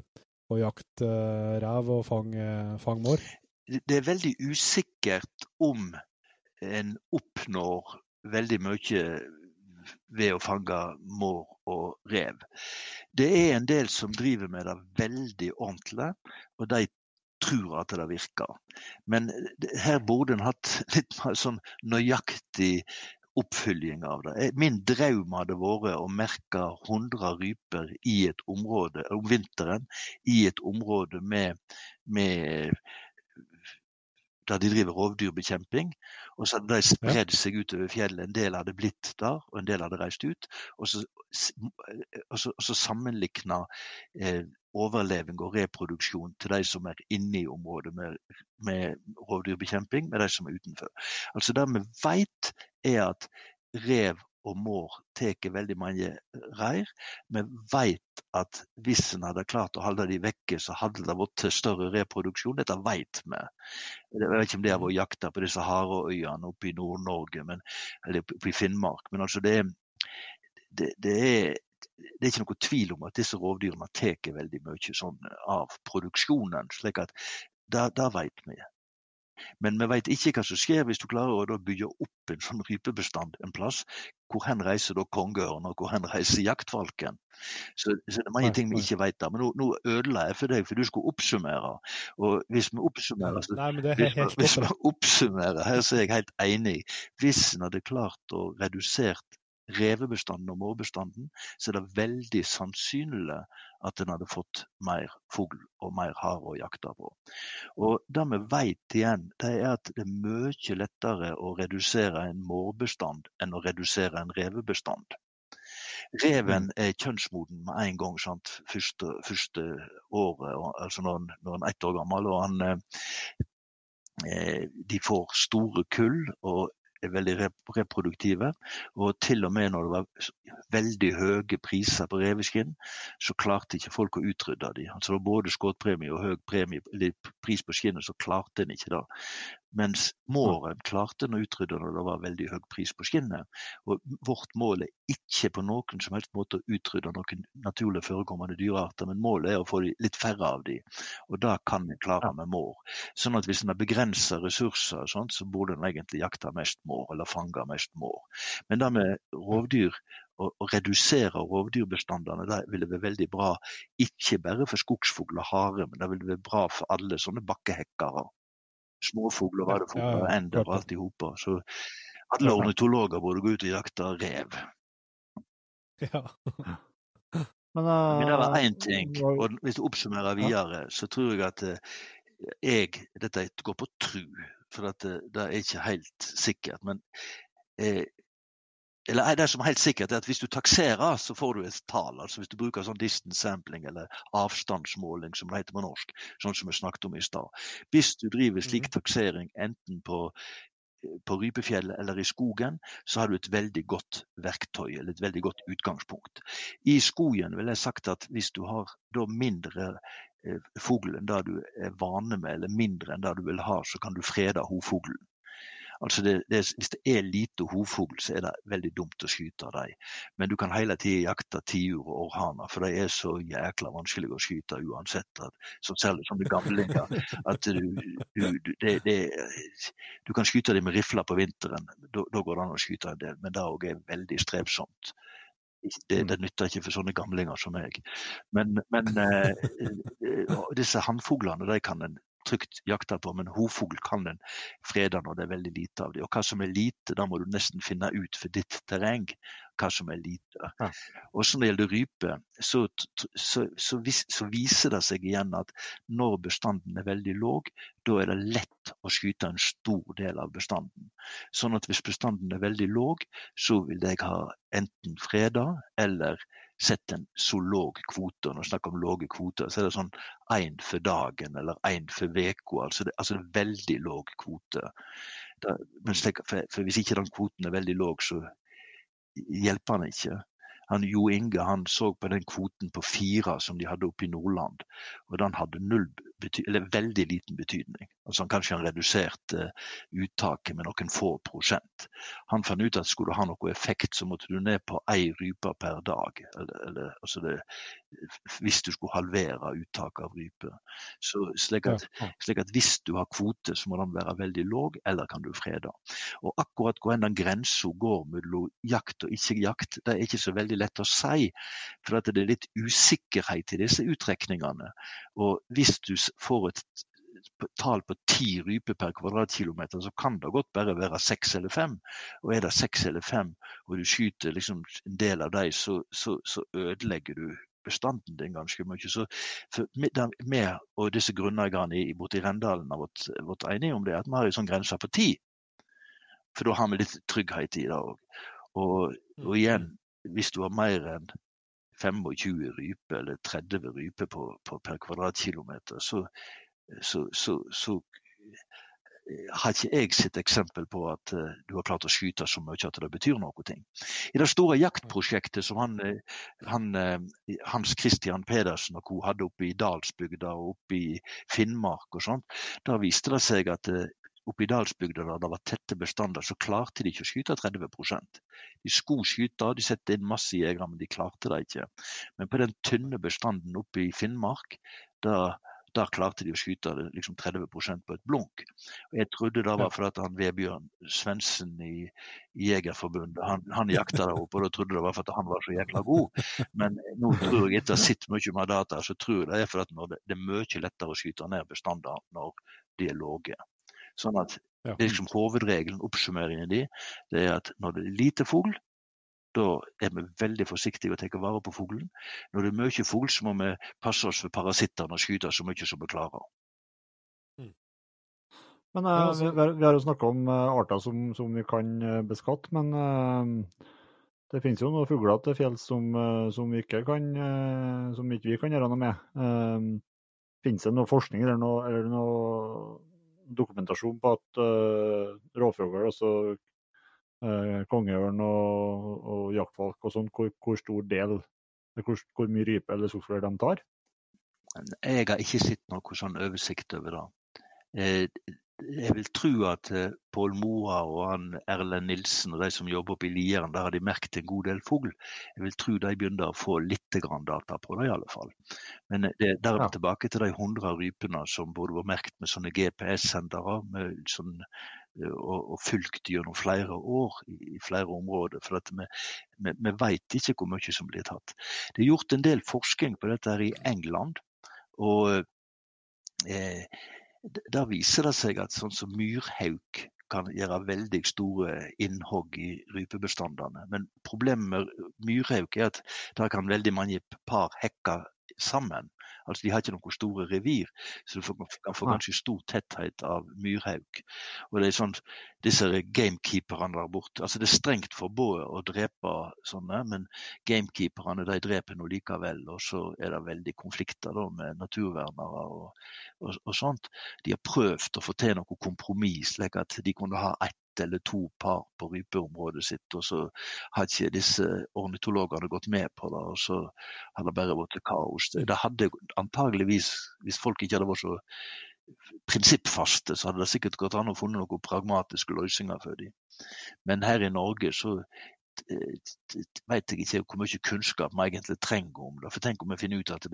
å jakte eh, rev og fange fang mår. det er veldig usikkert om en oppnår veldig mye ved å fange mår og rev. Det er en del som driver med det veldig ordentlig, og de tror at det virker. Men her burde en hatt litt mer sånn nøyaktig oppfylling av det. Min drøm hadde vært å merke 100 ryper i et område om vinteren i et område med, med der de driver rovdyrbekjemping. Og så hadde de spredd seg utover fjellet. En del hadde blitt der, og en del hadde reist ut. Og så, og så, og så sammenlikna eh, overleving og reproduksjon til de som er inne i området med, med rovdyrbekjemping, med de som er utenfor. Altså Det vi vet, er at rev og mår tar veldig mange reir. Vi vet at hvis en hadde klart å holde de vekke, så hadde det vært større reproduksjon. Dette vet vi. Jeg vet ikke om det har vært jakta på disse Hareøyene oppe i Nord-Norge, eller oppe i Finnmark. Men altså det, det, det, er, det er ikke noe tvil om at disse rovdyrene tar veldig mye sånn av produksjonen. slik at det, vet vi. Men vi vet ikke hva som skjer hvis du klarer å bygge opp en sånn rypebestand en plass. Hvor hen reiser da kongeørn, og hvor hen reiser jaktfalken? Så, så det er mange ting vi ikke vet der. Men nå, nå ødela jeg for deg, for du skulle oppsummere. Og hvis vi oppsummerer, så Nei, hvis, helt hvis vi oppsummerer, her så er jeg helt enig. Hvis en hadde klart å redusert revebestanden og mårbestanden, så er det veldig sannsynlig at en hadde fått mer fugl og mer hare å jakte på. Og det vi vet igjen, det er at det er mye lettere å redusere en mårbestand enn å redusere en revebestand. Reven er kjønnsmoden med en gang, sant? Første, første året, altså når han, når han er ett år gammel. og han eh, de får store kull og veldig reproduktive. Og til og med når det var veldig høye priser på reveskinn, så klarte ikke folk å utrydde dem. Altså både skuddpremie og høy premie, pris på skinnet, så klarte en ikke det. Mens måren klarte den å utrydde når det var veldig høy pris på skinnet. Og vårt mål er ikke på noen som helst måte å utrydde noen naturlig forekommende dyrearter, men målet er å få litt færre av de. Og det kan en klare med mår. Sånn at hvis en har begrensa ressurser, sånt, så burde en egentlig jakte mest mår, eller fange mest mår. Men det med rovdyr, å redusere rovdyrbestandene, det ville være veldig bra. Ikke bare for skogsfugl og hare, men det ville være bra for alle sånne bakkehekkere. Småfugler, Ja, vadefugler, ja, ender og det. alt i hop. Så alle ornitologer burde gå ut og jakte rev. Ja. Men, Men det var eh, én ting. Og hvis du oppsummerer videre, så tror jeg at eh, jeg Dette går på tru, for at det, det er ikke helt sikkert. Men eh, eller det som er helt sikkert, er at hvis du takserer, så får du et tall. altså Hvis du bruker sånn distance sampling, eller avstandsmåling, som det heter på norsk, sånn som vi snakket om i stad. Hvis du driver slik taksering enten på på Rypefjellet eller i skogen, så har du et veldig godt verktøy, eller et veldig godt utgangspunkt. I skogen vil jeg sagt at hvis du har da mindre eh, fugl enn det du er vane med, eller mindre enn det du vil ha, så kan du frede hovfuglen. Altså det, det, hvis det er lite hovfugl, så er det veldig dumt å skyte av dem. Men du kan hele tiden jakte tiur og orrhaner, for de er så jækla vanskelige å skyte uansett. At, som særlig som de gamlinger. At du, du, det, det, du kan skyte dem med rifler på vinteren. Da da går det an å skyte en del, men det òg er veldig strevsomt. det, det, nytter ikke for sånne gamlinger som meg. Men, men eh, disse hannfuglene de kan en trygt jakte på, men hovfugl kan en frede når det er veldig lite av dem. Og hva som er lite, da må du nesten finne ut for ditt terreng hva som er lite. Ja. Og så Når det gjelder rype, så, så, så, vis, så, viser det seg igjen at når bestanden er veldig låg, da er det lett å skyte en stor del av bestanden. Sånn at hvis bestanden er veldig låg, så vil jeg ha enten freda eller sett en så låg kvote. Når vi snakker om lave kvoter, så er det sånn én for dagen eller én for uka. Altså, det, altså det veldig låg kvote. Da, for, for, hvis ikke den kvoten er veldig låg, så hjelper den ikke. Han, jo Inge han så på den kvoten på fire som de hadde oppe i Nordland, og den hadde null veldig liten betydning. Altså han kanskje han reduserte uh, uttaket med noen få prosent. Han fant ut at skulle du ha noe effekt, så måtte du ned på ei rype per dag. Eller, eller, altså det, hvis du skulle halvere uttaket av rype. Så slik at, slik at, hvis du har kvote, så må den være veldig låg, eller kan du frede. Og akkurat hvor den grensa går mellom jakt og ikke jakt, det er ikke så veldig lett å si. For det er litt usikkerhet i disse uttrekningene. Og hvis du får et tall på ti ryper per kvadratkilometer, så kan det godt bare være seks eller fem. Og er det seks eller fem, og du skyter liksom en del av dem, så, så, så, ødelegger du bestanden din ganske mye. Så vi og disse grunneierne borte i Rendalen har vært, vært, enige om det, at vi har en sånn grense på ti. For da har vi litt trygghet i det òg. Og, og, igjen, hvis du har mer enn 25 ryper eller 30 ryper på, på per kvadratkilometer, så, så, så, så, eh, har ikke jeg sett eksempel på at uh, du har klart å skyte så mye at det betyr noe. Ting. I det store jaktprosjektet som han, eh, han, Hans Christian Pedersen og co. hadde oppe i Dalsbygda og oppe i Finnmark, og sånt, da viste det seg at uh, oppe i dalsbygda der det var tette bestander, så klarte de ikke å skyte 30 De skulle skyte, de satte inn masse jegere, men de klarte det ikke. Men på den tynne bestanden oppe i Finnmark, da der klarte de å skyte liksom 30% på et blunk. Og jeg trodde det var fordi han Vebjørn Svendsen i, i Jegerforbundet han, han jakta der oppe, og da trodde det var fordi han var så jækla god. Men nå tror jeg etter å ha sett mye med data, så tror jeg det er fordi det, det, er mye lettere å skyte ned bestander når de er lave. Sånn at det er liksom Hovedregelen, oppsummeringen de, det er at når det er lite fugl, da er vi veldig forsiktige og tar vare på fuglen. Når det er mye fugl, så må vi passe oss for parasittene og skyte så mye som vi klarer. Mm. Men uh, vi, vi, har jo snakka om uh, arter som, som, vi kan uh, beskatte, men det finnes jo noen fugler til fjells som, som, ikke kan, som ikke vi kan gjøre noe med. finnes det noe forskning eller noe, eller noe dokumentasjon på at uh, rovfugl, altså uh, kongeørn og, og jaktvalk og sånn, hvor, hvor, stor del, hvor, hvor mye rype eller skogsfugl de tar? Jeg har ikke sett noe sånn oversikt over det. Eh, jeg vil tro at uh, Pål Moa og han Erlend Nilsen og de som jobber oppe i Lieren, der har de merket en god del fugl. Jeg vil tro de begynner å få litt data på det, i alle fall. Men eh, det, der er vi ja. tilbake til de 100 rypene som både var merket med sånne GPS-sendere sånn, eh, og, og, fulgt gjennom flere år i, i flere områder. For vi, vi, vi vet ikke hvor mye som blir tatt. Det er gjort en del forskning på dette her i England. og eh, der viser det seg at sånn som myrhauk kan gjøre veldig store innhogg i rypebestandene. Men problemet med myrhauk er at der kan veldig mange par hekke sammen. Altså, De har ikke noen store revir, så du kan få ganske stor tetthet av myrhauk. Og det er sånn, Disse gamekeeperne der borte altså Det er strengt forbudt å drepe sånne, men gamekeeperne de dreper nå likevel. Og så er det veldig konflikter da med naturvernere og, og, og sånt. De har prøvd å få til noe kompromiss, slik at de kunne ha ett eller to par på rypeområdet sitt, og så har ikke disse ornitologene gått med på det, og så har det bare blitt kaos. Det hadde antageligvis, hvis folk ikke hadde vært så prinsippfaste, så hadde det sikkert gått an å funne noen pragmatiske løsninger for dem. Men her i Norge så vet jeg ikke hvor mye kunnskap vi egentlig trenger om det. For tenk om vi finner ut at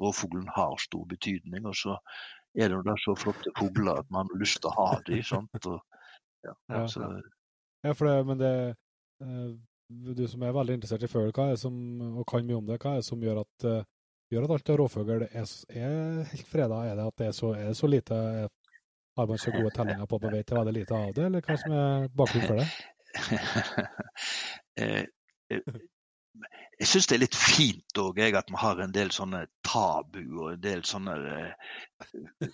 rovfuglen har stor betydning, og så er det så flotte fugler at man har lyst til å ha dem. Ja, ja, ja, for det, men det, eh, du som er veldig interessert i fugl, hva er det som, og kan mye om det, hva er det som gjør at, uh, gjør at alt av rovfugl er, er, helt freda? Er det at det er så, er det så lite Har man så gode tellinger på at man vet veldig lite av det, eller hva som er bakgrunnen for det? Eh, jeg syns det er litt fint òg, at vi har en del sånne tabu og en del sånne eh,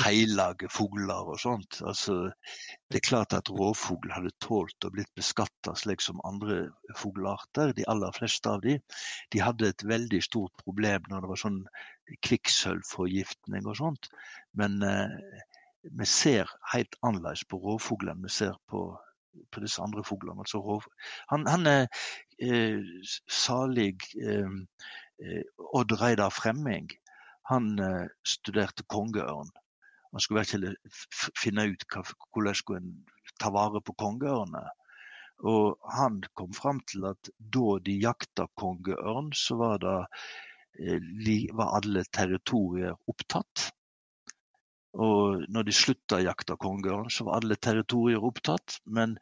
heilage fugler og sånt. Altså, det er klart at rovfugl hadde tålt å blitt beskatta slik som andre fuglearter. De aller fleste av de. De hadde et veldig stort problem når det var sånn kvikksølvforgiftning og sånt. Men eh, vi ser helt annerledes på rovfugl enn vi ser på på disse andre fuglene. Altså, han, han, er eh, salig eh, eh, Odd Reidar Fremming. Han eh, studerte kongeørn. Han skulle virkelig finne ut hva, hvordan skulle ta vare på kongeørnene. Og han kom fram til at da de jakta kongeørn, så var, det, eh, var alle territorier opptatt. Og når de slutta å jakte kongeørn, så var alle territorier opptatt. Men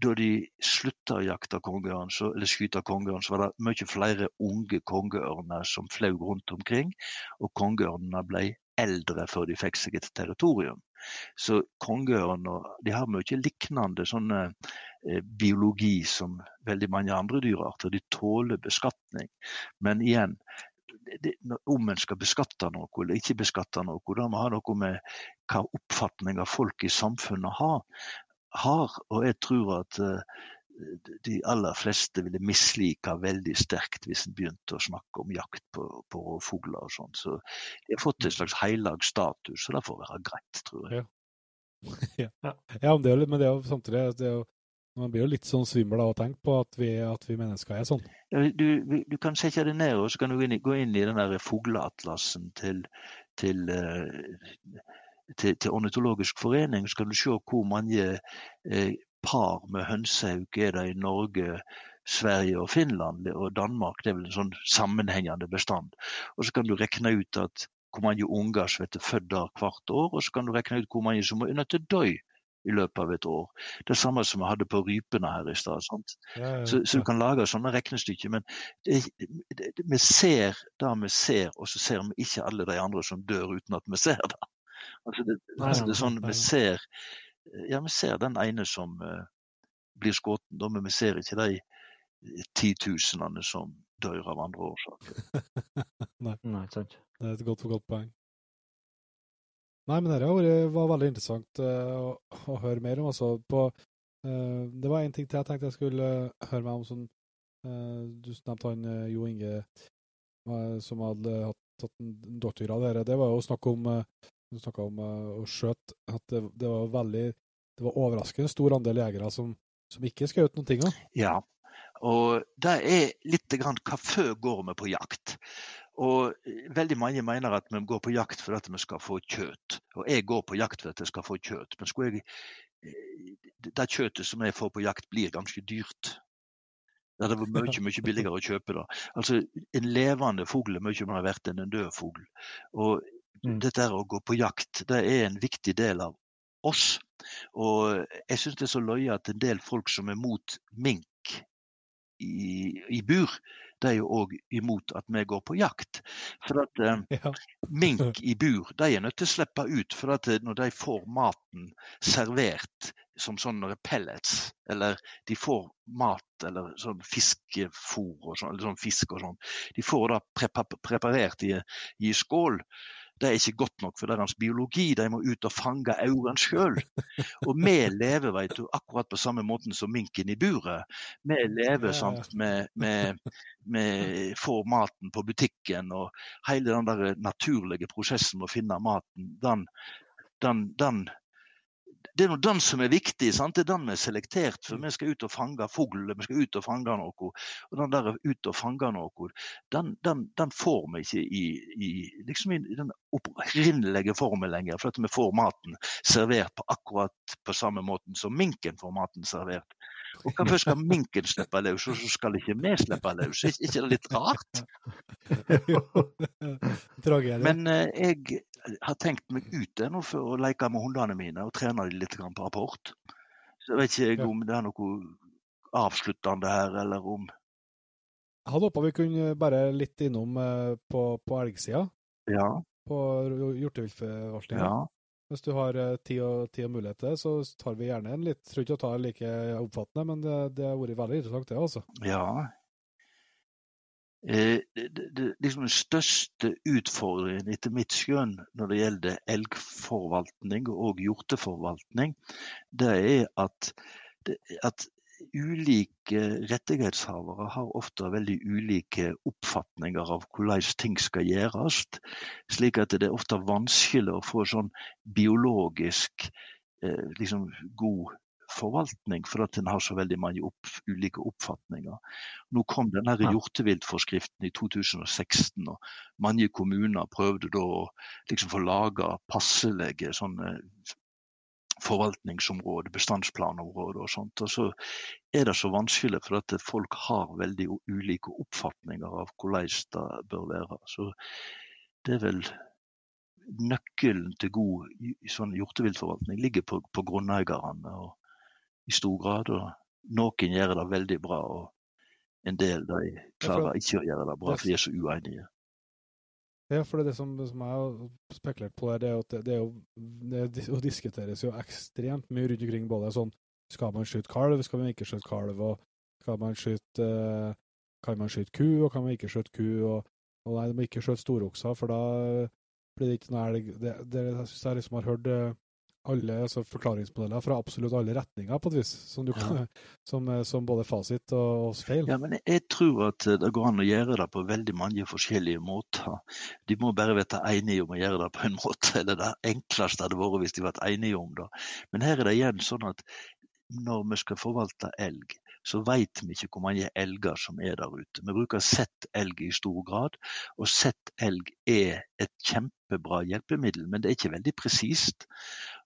da de slutta å jakte kongeørn, eller skyte kongeørn, så var det mye flere unge kongeørner som fløy rundt omkring. Og kongeørnene ble eldre før de fikk seg et territorium. Så kongeørner har mye lignende sånne eh, biologi som veldig mange andre dyrearter. De tåler beskatning. Men igjen, det, om en skal beskatte noe eller ikke beskatte noe, da må ha noe med hva oppfatninger folk i samfunnet har. har. Og jeg tror at uh, de aller fleste ville mislike veldig sterkt hvis en begynte å snakke om jakt på, på rovfugler og sånn. Så de har fått en slags heilag status, og det får være greit, tror jeg. Ja, ja. ja men, det er, men det er jo samtidig det er jo man blir jo litt sånn svimmel av å tenke på at vi, at vi mennesker er sånn. Du, du, kan sette deg ned og så kan du gå inn i den der fugleatlasen til, til, eh, til, til, Ornitologisk forening. Så kan du se hvor mange eh, par med hønsehauk er det i Norge, Sverige og Finland. Og Danmark det er vel en sånn sammenhengende bestand. Og så kan du regne ut at hvor mange unger som blir født hvert år, og så kan du regne ut hvor mange som må nødt til dø i løpet av et år. Det samme som vi hadde på rypene her i stad. Ja, ja, så, så, du kan lage sånne regnestykker. Men det, det, det, vi ser det vi ser, og så ser vi ikke alle de andre som dør uten at vi ser det. Altså det, altså det er sånn vi ser Ja, vi ser den ene som uh, blir skutt, men vi ser ikke de titusenene som dør av andre årsaker. Nei, Nei sant. Det er et godt, godt poeng. Nei, men dette var veldig interessant uh, å, å, høre mer om. Altså, på, uh, det var én ting til jeg tenkte jeg skulle uh, høre meg om. Sånn, du nevnte han Jo Inge som hadde hatt, tatt en doktorgrad her. Det var jo snakk om du snakka om å skjøte, at det, det, var veldig det var overraskende stor andel jegere som, som ikke skjøt noen ting. Ja, og det er litt grann hva før går vi på jakt. Og veldig mange mener at vi går på jakt for at vi skal få kjøtt. Og jeg går på jakt for at jeg skal få kjøtt. Men skulle jeg, eh, det kjøttet som jeg får på jakt, blir ganske dyrt. Det hadde vært mye, mye billigere å kjøpe det. Altså, En levende fugl er mye mer verdt enn en død fugl. Og mm. dette å gå på jakt, det er en viktig del av oss. Og jeg syns det er så løye at en del folk som er mot mink i, i bur, de er jo òg imot at vi går på jakt. For at eh, ja. mink i bur de er nødt til å slippe ut. For at eh, når de får maten servert som sånne pellets, eller de får mat eller sånn fiskefôr og sånn, eller sånn fisk og sånn, de får det preparert i, i skål det er ikke godt nok for deres biologi. De må ut og fange aurene sjøl. Og vi lever vet du, akkurat på samme måten som minken i buret. Vi lever med, med får maten på butikken, og hele den der naturlige prosessen med å finne maten, den, den, den det er den som er viktig. Sant? Det er den vi er selektert for. Vi skal ut og fange fugl, vi skal ut og fange noe. Og den der ut og fange noe, den, den, den får vi ikke i, i, liksom i den opprinnelige formen lenger. For at vi får maten servert på akkurat på samme måten som minken får maten servert. Og hvorfor skal minken slippe løs, og så skal ikke vi slippe løs? Er ikke det litt rart? Men eh, jeg har tenkt meg ut nå for å leke med hundene mine og trene dem litt på rapport. Så jeg vet ikke om det er noe avsluttende her, eller om Jeg hadde håpa vi kunne bare litt innom eh, på, på elgsida, Ja. på hjorteviltforvaltninga. ja. Hvis du har eh, tid og, tid og det, så tar vi gjerne en litt Tror ikke å ta like oppfattende, men det, det har vært veldig interessant, det, altså. Ja. Eh, det, det, liksom den største utfordringen etter mitt skjønn når det gjelder elgforvaltning og hjorteforvaltning, det er at, at ulike rettighetshavere har ofte veldig ulike oppfatninger av hvordan ting skal gjøres. Slik at det er ofte vanskelig å få sånn biologisk eh, liksom god forvaltning, for at en har så veldig mange opp, ulike oppfatninger. Nå kom denne hjorteviltforskriften i 2016, og mange kommuner prøvde da å liksom få laga passelige sånne forvaltningsområder, bestandsplanområde og sånt. Og så er det så vanskelig, for at folk har veldig ulike oppfatninger av hvordan det bør være. Så det er vel nøkkelen til god sånn hjorteviltforvaltning ligger på, på grunneierne i stor grad. Og noen gjør det veldig bra, og en del de klarer ikke å gjøre det bra, for de er så uenige. Ja, for det, er som, som jeg har spekulert på, her, det er at det, det, er jo, det det diskuteres jo ekstremt mye rundt omkring. Både sånn Skal man skyte kalv, skal man ikke skyte kalv? og Skal man skyte eh, Kan man skyte ku, og kan man ikke skyte ku? Og, og nei, man må ikke skyte storokser, for da blir det ikke noe elg. Det, det, jeg syns jeg liksom har hørt eh, alle altså forklaringsmodeller fra absolutt alle retninger, på et vis, som, du kan, som, eh, som både fasit og, og feil. Ja, men jeg- tror at eh, det går an å gjøre det på veldig mange forskjellige måter. De må bare være enige om å gjøre det på en måte. eller Det enkleste hadde vært hvis de var enige om det. Men her er det igjen sånn at når vi skal forvalte elg, så vet vi ikke hvor mange elger som er der ute. Vi bruker sett elg i stor grad, og sett elg er et kjempebra hjelpemiddel, men det er ikke veldig presist.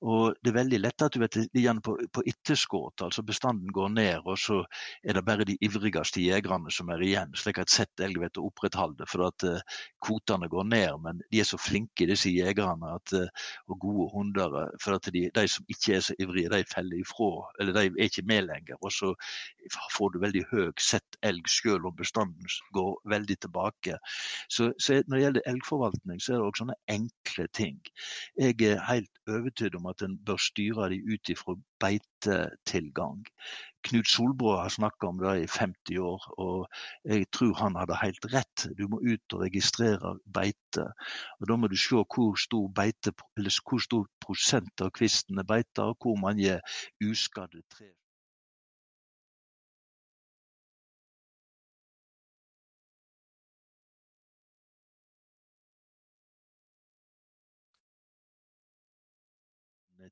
Og det er veldig lett at du vet, er gjerne på, på etterskudd, altså bestanden går ned, og så er det bare de ivrigste jegerne som er igjen, slik at sett elg vet å opprettholde. For at uh, kvotene går ned, men de er så flinke, disse jegerne, at, uh, og gode hunder. eh, For at de, de som ikke er så ivrige, de feller ifra, eller de er ikke med lenger. Og så får du veldig høy sett elg, selv om bestanden går veldig tilbake. Så, så når det gjelder elgforvaltning, så er det også sånne enkle ting. Jeg er helt overbevist om at en bør styre de ut ifra beitetilgang. Knut Solbrå har snakka om det i 50 år, og jeg tror han hadde helt rett. Du må ut og registrere beite. Og Da må du se hvor stor, beite, hvor stor prosent av kvisten er beita, og hvor mange uskadde tre.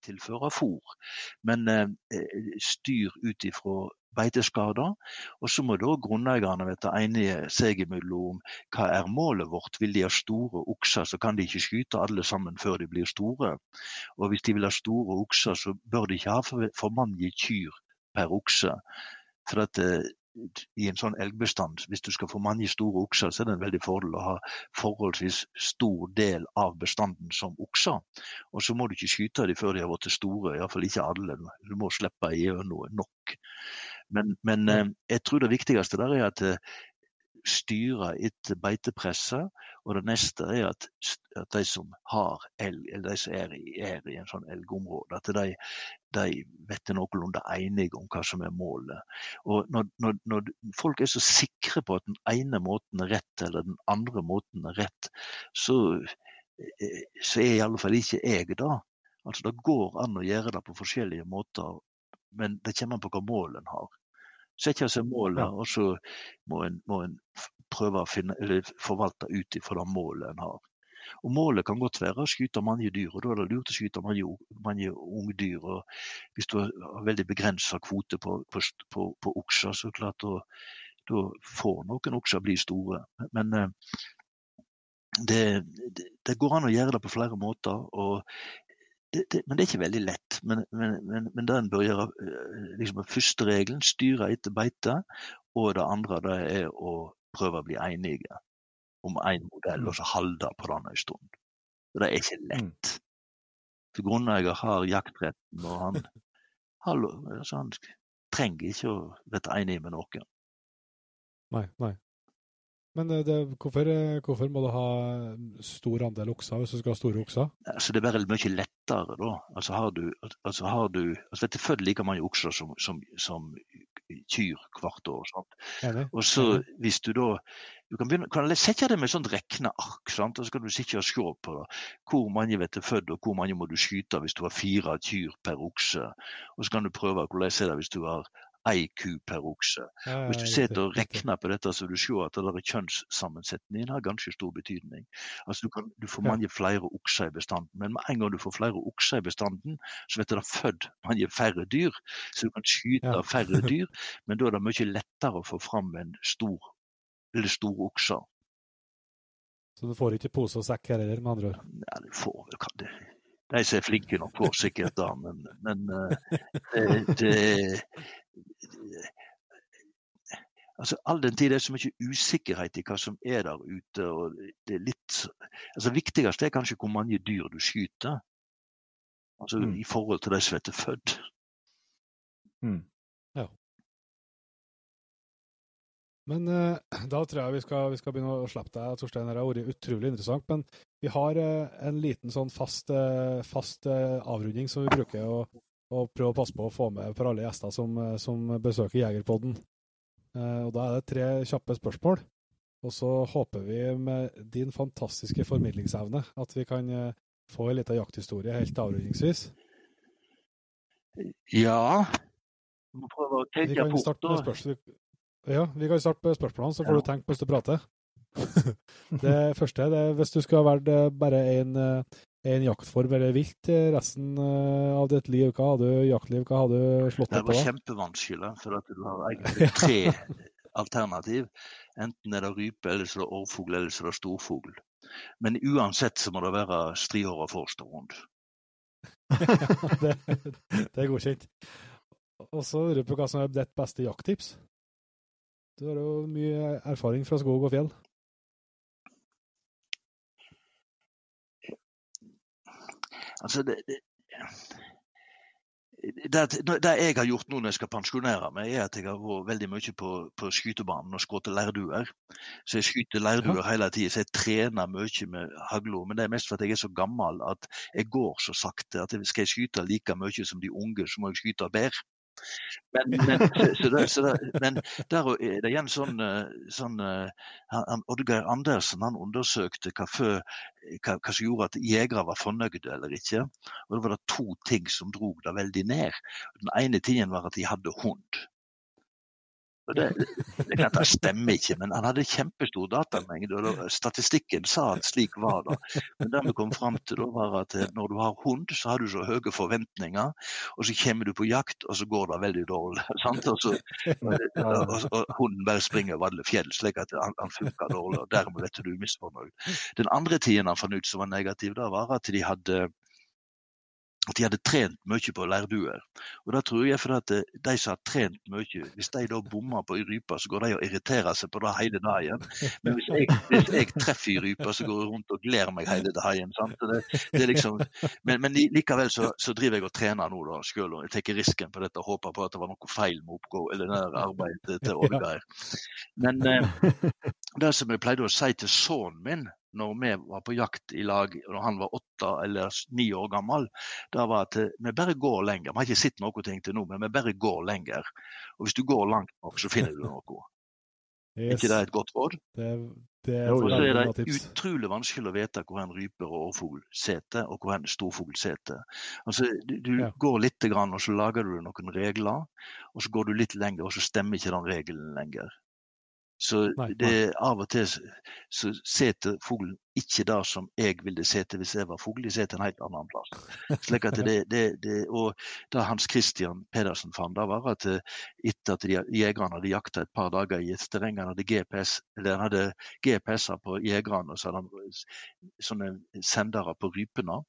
Tilføre fôr. Men eh, styr ut ifra beiteskader. Og så må da grunneierne være enige seg imellom om hva er målet vårt. Vil de ha store okser, så kan de ikke skyte alle sammen før de blir store. Og hvis de vil ha store okser, så bør de ikke ha for, for mange kyr per okse. For at eh, i en sånn elgbestand, hvis du skal få mange store okser, så er det en veldig fordel å ha forholdsvis stor del av bestanden som okser. Og så må du ikke skyte dem før de har blitt store, iallfall ikke alle. Du må slippe igjennom nok. Men, men eh, jeg tror det viktigste der er at eh, styre etter beitepresset, og det neste er at, at de som har elg, eller de som er er i en sånn elgområde, at de, de vet noenlunde enige om hva som er målet. Og når, når, når, folk er så sikre på at den ene måten er rett, eller den andre måten er rett, så, så er fall ikke jeg da. Altså Det går an å gjøre det på forskjellige måter, men det kommer an på hva målet en har. Sette seg målet, ja. og så må en, må en prøve å finne, eller forvalte ut ifra det målet en har. Og Målet kan godt være å skyte mange dyr, og da er det lurt å skyte mange, mange ungdyr. og Hvis du har veldig begrensa kvote på, på, på, på, okser, så klart da, da får noen okser bli store. Men det, det, det, går an å gjøre det på flere måter. og det, det, men det er ikke veldig lett. Men, men, men, men det en bør gjøre liksom, første regelen, styre etter beite. Og det andre det er å prøve å bli enige om én modell, og så holde på den en stund. Og det er ikke lett. For grunneier har jaktretten, og han, altså han trenger ikke å bli enig med noen. Nei, nei. Men det, det, hvorfor, eh, hvorfor, må du ha stor andel okser hvis du skal ha store okser? Altså, det er bare mye lettere, da. Altså har du, altså har du altså, vet du, født like mange okser som, som, som kyr hvert år. Sant? Og så hvis du da du kan, begynne, kan sette det med et sånt regneark, sant? og så kan du sitte og se på hvor mange vet du født, og hvor mange må du skyte hvis du har fire kyr per okse. Og så kan du prøve hvordan er det hvis du har ei ku per okse. Ja, ja, Hvis du sitter og regner på dette, så vil du se at det der kjønnssammensetningen har ganske stor betydning. Altså Du, kan, du får mange flere okser i bestanden, men med en gang du får flere okser i bestanden, så vet du det født mange færre dyr, så du kan skyte færre dyr. Men da er det mye lettere å få fram en stor eller stor okse. Så du får ikke pose og sekk her heller, med andre ord. Ja, du får vel det. De som er flinke nok, får sikkert det, men, men eh, det, det Altså, All den tid det er så mye usikkerhet i hva som er der ute. og det er litt, altså viktigste er kanskje hvor mange dyr du skyter. Altså Mm. I forhold til de som er født. Mm. Men eh, da tror jeg vi skal, vi skal begynne å slippe deg, Torstein. Det har vært utrolig interessant. Men vi har eh, en liten sånn fast, eh, fast eh, avrunding som vi bruker å, å prøve å passe på å få med for alle gjester som, som besøker Jegerpodden. Eh, og da er det tre kjappe spørsmål. Og så håper vi med din fantastiske formidlingsevne at vi kan få en liten jakthistorie helt avrundingsvis. Ja Du må prøve å Vi tenke kan fort. da. Ja, vi kan starte med spørsmålene, så får Ja. du tenke mens du prater. det første det er hvis du skulle ha valgt bare en, eh, jaktform eller vilt eh, resten eh, av ditt liv, hva hadde du jaktliv, hva hadde du slått Det deg på? var da? kjempevanskelig, for at du har egentlig tre alternativ. Enten er det rype, eller så er det årfugl, eller så er det storfugl. Men uansett så må det være strihåra forstående. det, det er godkjent. Og så lurer jeg på hva som er ditt beste jakttips? Du har jo mye erfaring fra skog og fjell. Altså, det, det, det, det jeg har gjort nå når jeg skal pensjonere meg, er at jeg har vært veldig mye på, på skytebanen og skutt lærduer. Så jeg skyter lærduer hele tida, så jeg trener mye med hagla. Men det er mest fordi jeg er så gammel at jeg går så sakte at skal jeg skyte like mye som de unge, så må jeg skyte bedre. Men, men, så, det, så det, men der er det igjen sånn, eh, sånn eh, Oddgeir Andersen han undersøkte hva, før, hva, hva som gjorde at jegere var fornøyde eller ikke. Og Da var det to ting som drog det veldig ned. Den ene tingen var at de hadde hund. Det, det klart det stemmer ikke, men han hadde kjempestor datamengde. og Statistikken sa at slik var det. Men det vi kom fram til, da var at eh, når du har hund, så har du så høye forventninger. Og så kommer du på jakt, og så går det veldig dårlig. Og, så, og, og hunden bare springer over alle fjell, slik at han, han funker dårlig. og Dermed vet du du er misfornøyd. Den andre tiden han fant ut som var negativ, da var at de hadde at de hadde trent mye på leirduer. Og det tror jeg fordi at eh, de som har trent mye, hvis de da bommer på ei rype, så går de og irriterer seg på det hele dagen. Men hvis jeg, hvis jeg treffer ei rype, så går jeg rundt og gleder meg hele dagen. Liksom, men, men likevel så, så driver jeg og trener nå, da, om jeg tar risken på dette og håper på at det var noe feil med oppgå, eller det arbeidet til Oddgeir. Men eh, det som jeg pleide å si til sønnen min når vi var på jakt i lag, når han var åtte eller ni år gammel, det var at eh, vi bare går lenger. Vi har ikke sett noe ting til nå, men vi bare går lenger. Og hvis du går langt nok, så finner du noe. Er Yes, ikke det et godt råd? det, det er Og så er det utrolig vanskelig å vite hvor en rype og årfugl sitter, og hvor en storfugl sitter. Altså, du du Ja. går litt, grann, og så lager du noen regler, og så går du litt lenger, og så stemmer ikke den regelen lenger. Så det av og til så- setter fuglen ikke det som jeg ville sett hvis jeg var fugl, de setter en helt annen plass. Slik at det, det, det, og det Hans Christian Pedersen fant, det var at eh, etter at jegerne hadde jakta et par dager i et terreng, han hadde GPS, eller han hadde GPS-er på jegerne, og så hadde han sånne sendere på rypene.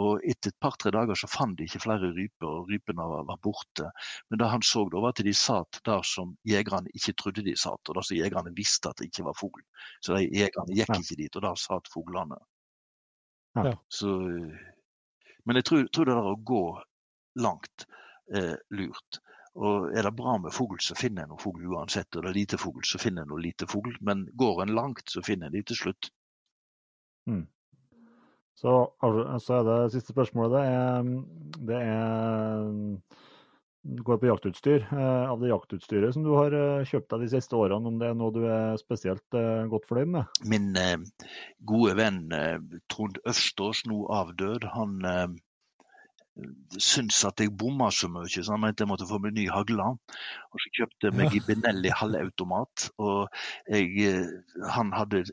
Og etter et par-tre dager så fant de ikke flere ryper, og rypene var, var borte. Men det han så da, var at de satt der som jegerne ikke trodde de satt, og der som jegerne visste at det ikke var fugl. Så de jegerne gikk ikke dit, og der satt fuglene. Ja. Ja. Så, eh, men jeg tror, tror det der å gå langt eh, lurt. Og er det bra med fugl, så finner en noe fugl uansett. Og det er lite fugl, så finner en noe lite fugl. Men går en langt, så finner en de til slutt. Så, så er det siste spørsmålet. Det er, det er går på jaktutstyr. Eh, av det jaktutstyret som du har eh, kjøpt deg de siste årene, om det er noe du er spesielt eh, godt fornøyd med? Min eh, gode venn Trond Øvstås, nå avdød, han eh, syntes at jeg bomma så mye, så han mente jeg måtte få meg ny hagle. Og så kjøpte jeg meg i Benelli halvautomat, og jeg, han hadde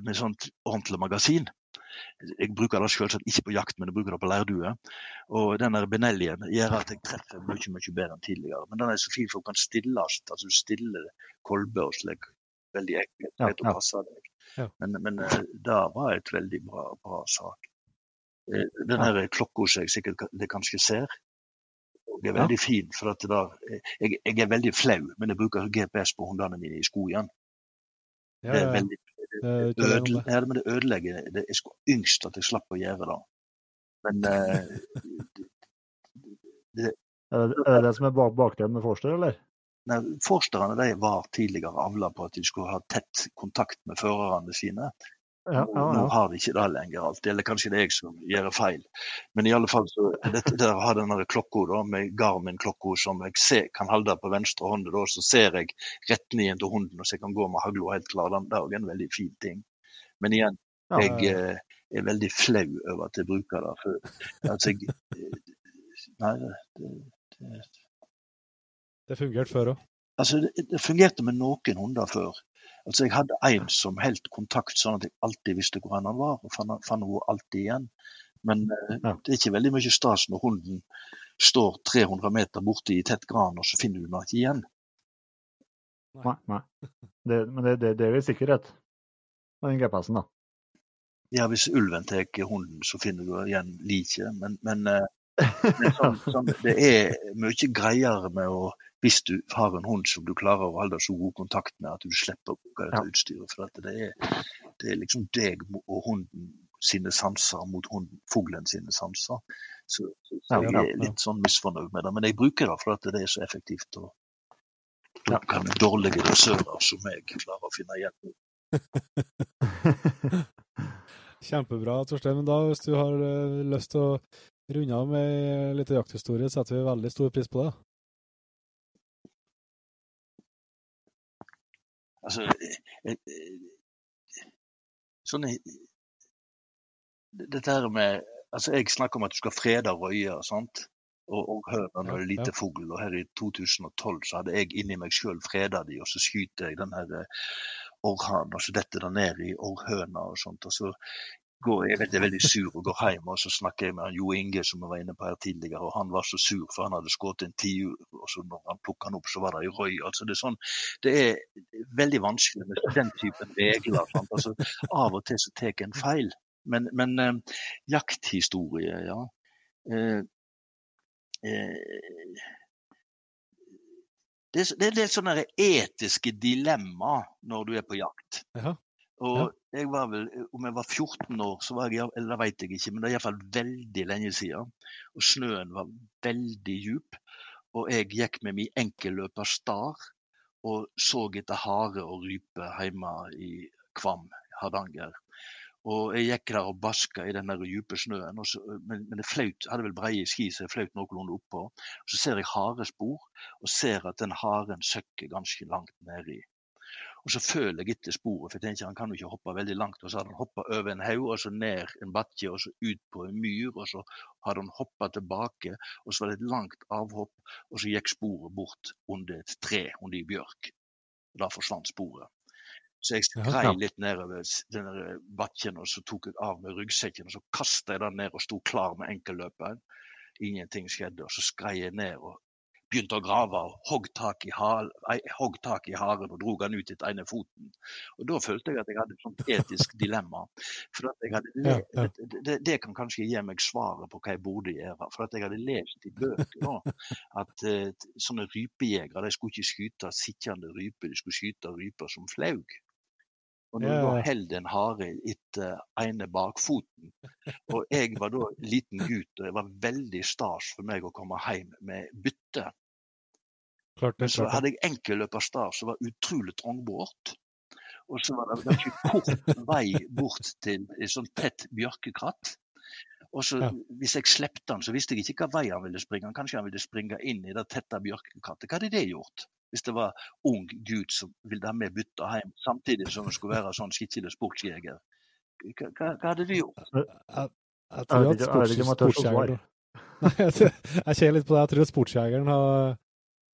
med sånt ordentlig magasin. Jeg bruker det selvsagt ikke på jakt, men jeg bruker det på leirdue. Og den Benellien gjør at jeg treffer mye mye bedre enn tidligere. Men den er så fin for den kan stilles. altså Du stiller kolber og slik. Veldig enkelt. Ja, å ja. passe deg. Ja. Men, men eh, det var et veldig bra, bra sak. Eh, Den her klokka som jeg sikkert det kanskje ser, det er veldig fin. for at der, eh, jeg, jeg er veldig flau, men jeg bruker GPS på hundene mine i skogen. Ja, Det ja, veldig Det er ikke ja, men det ødelegger det. Jeg skulle yngst at jeg slapp å gjøre det. Men uh, det, Er det, er det det som er bak bakdelen med Forster, eller? nei, Forsterne de var tidligere avla på at de skulle ha tett kontakt med førerne sine. Ja, ja, Nå har de ikke det lenger alltid, eller kanskje det er jeg som gjør feil. Men i alle fall så dette der har denne klokka da, med Garmin-klokka som jeg ser, kan holde på venstre hånd, da, så ser jeg retningen til hunden, og så jeg kan gå med hagla helt klar. Den- Det er også en veldig fin ting. Men igjen, Ja, jeg eh, er veldig flau over at jeg bruker det. For, altså, jeg, eh, nei, det, det, Det fungerte før òg. Altså, det, det fungerte med noen hunder før. Altså, Jeg hadde en som holdt kontakt, sånn at jeg alltid visste hvor han var, og fant henne alltid igjen. Men eh, Ja. det er ikke veldig mye stas når hunden står 300 meter borte i tett gran, og så finner du den ikke igjen. Nei, nei. Det, men det, det, det er vel sikkerhet med den GPS-en, da. Ja, hvis ulven tar hunden, så finner du igjen liket. Men, men, det, er sånn, sånn, det er mye greiere med å hvis du har en hund som du klarer å holde så god kontakt med at du slipper å bruke dette Ja. utstyret. For at det, er, det er liksom deg og hunden sine sanser mot hunden, fuglen sine sanser. Så, så, så Ja, jeg ja, er litt sånn misfornøyd med det. Men jeg bruker det for det er så effektivt. Og Ja. da kan dårlige dosører som meg klare å finne igjen. Kjempebra, Torstein. Men da, hvis du har eh, lyst til å runde av med litt jakthistorie, setter vi veldig stor pris på det. Altså, eh, eh, sånn eh, Dette her med altså Jeg snakker om at du skal frede røyer sant? og, og høner det er lite fugl. Og her i 2012 så hadde jeg inni meg sjøl freda de, og så skyter jeg den her eh, orrhanen, og så detter den ned i orrhøna og sånt. Og så går jeg er veldig sur og går hjem, og så snakker jeg med Jo Inge som jeg var inne på her tidligere, og han var så sur for han hadde skutt en tiur, og så når han plukka den opp, så var det ei røy. Altså det er sånn det er veldig vanskelig med den typen regler. Altså, av og til så tar en feil. Men, men eh, jakthistorie, ja. Eh, eh, det, er, det er litt sånne etiske dilemma når du er på jakt. Ja. Og jeg var vel, Om jeg var 14 år, så var jeg, eller vet jeg ikke, men det er iallfall veldig lenge siden. Og snøen var veldig djup. Og jeg gikk med min enkelløper Star og så etter hare og rype hjemme i Kvam, Hardanger. Og jeg gikk der og baska i den der dype snøen, så, men, men det flaut, hadde vel breie ski, så jeg flaut noenlunde oppå. Og så ser jeg harespor, og ser at den haren søkker ganske langt nedi. Og så føler jeg etter sporet, for jeg tenker han kan jo ikke hoppe veldig langt. Og så hadde han hoppa over en haug, og så ned en bakke, og så ut på en myr. Og så hadde han hoppa tilbake, og så var det et langt avhopp, og så gikk sporet bort under et tre, under ei bjørk. Og da forsvant sporet. Så jeg skrei litt nedover denne den der bakken, og så tok jeg av med ryggsekken, og så kasta jeg den ned og sto klar med enkelløperen. Ingenting skjedde, og så skrei jeg ned og begynte å grave og hogg tak i, haren og drog han ut etter ene foten. Og Da følte jeg at jeg hadde et sånt etisk dilemma. For hadde Ja, ja. Det, det, det kan kanskje gi meg svaret på hva jeg burde gjøre. For jeg hadde lest i bøker nå at uh, sånne rypejegere de skulle ikke skyte sittende ryper, de skulle skyte ryper som flaug. Og når du da holder en hare etter ene bakfoten, og jeg var da liten gutt, og det var veldig stas for meg å komme hjem med bytte. Klart det. klart. så det. hadde jeg enkelløperstar som var utrolig trangbart. Og så var det ganske kort vei bort til et sånn tett bjørkekratt. Og så Ja. Hvis jeg slepte han, så visste jeg ikke hva vei han ville springe. Kanskje han ville springe inn i det tette bjørkekrattet. Hva hadde det gjort? Hvis det var ung gutt som ville ha med bytta hjem, samtidig som han skulle være sånn skikkelig sportsjeger. Hva, hva, hadde du gjort? Jeg, jeg Jeg tror at sportsjegeren jeg, ser litt på det. Jeg tror at sportsjegeren har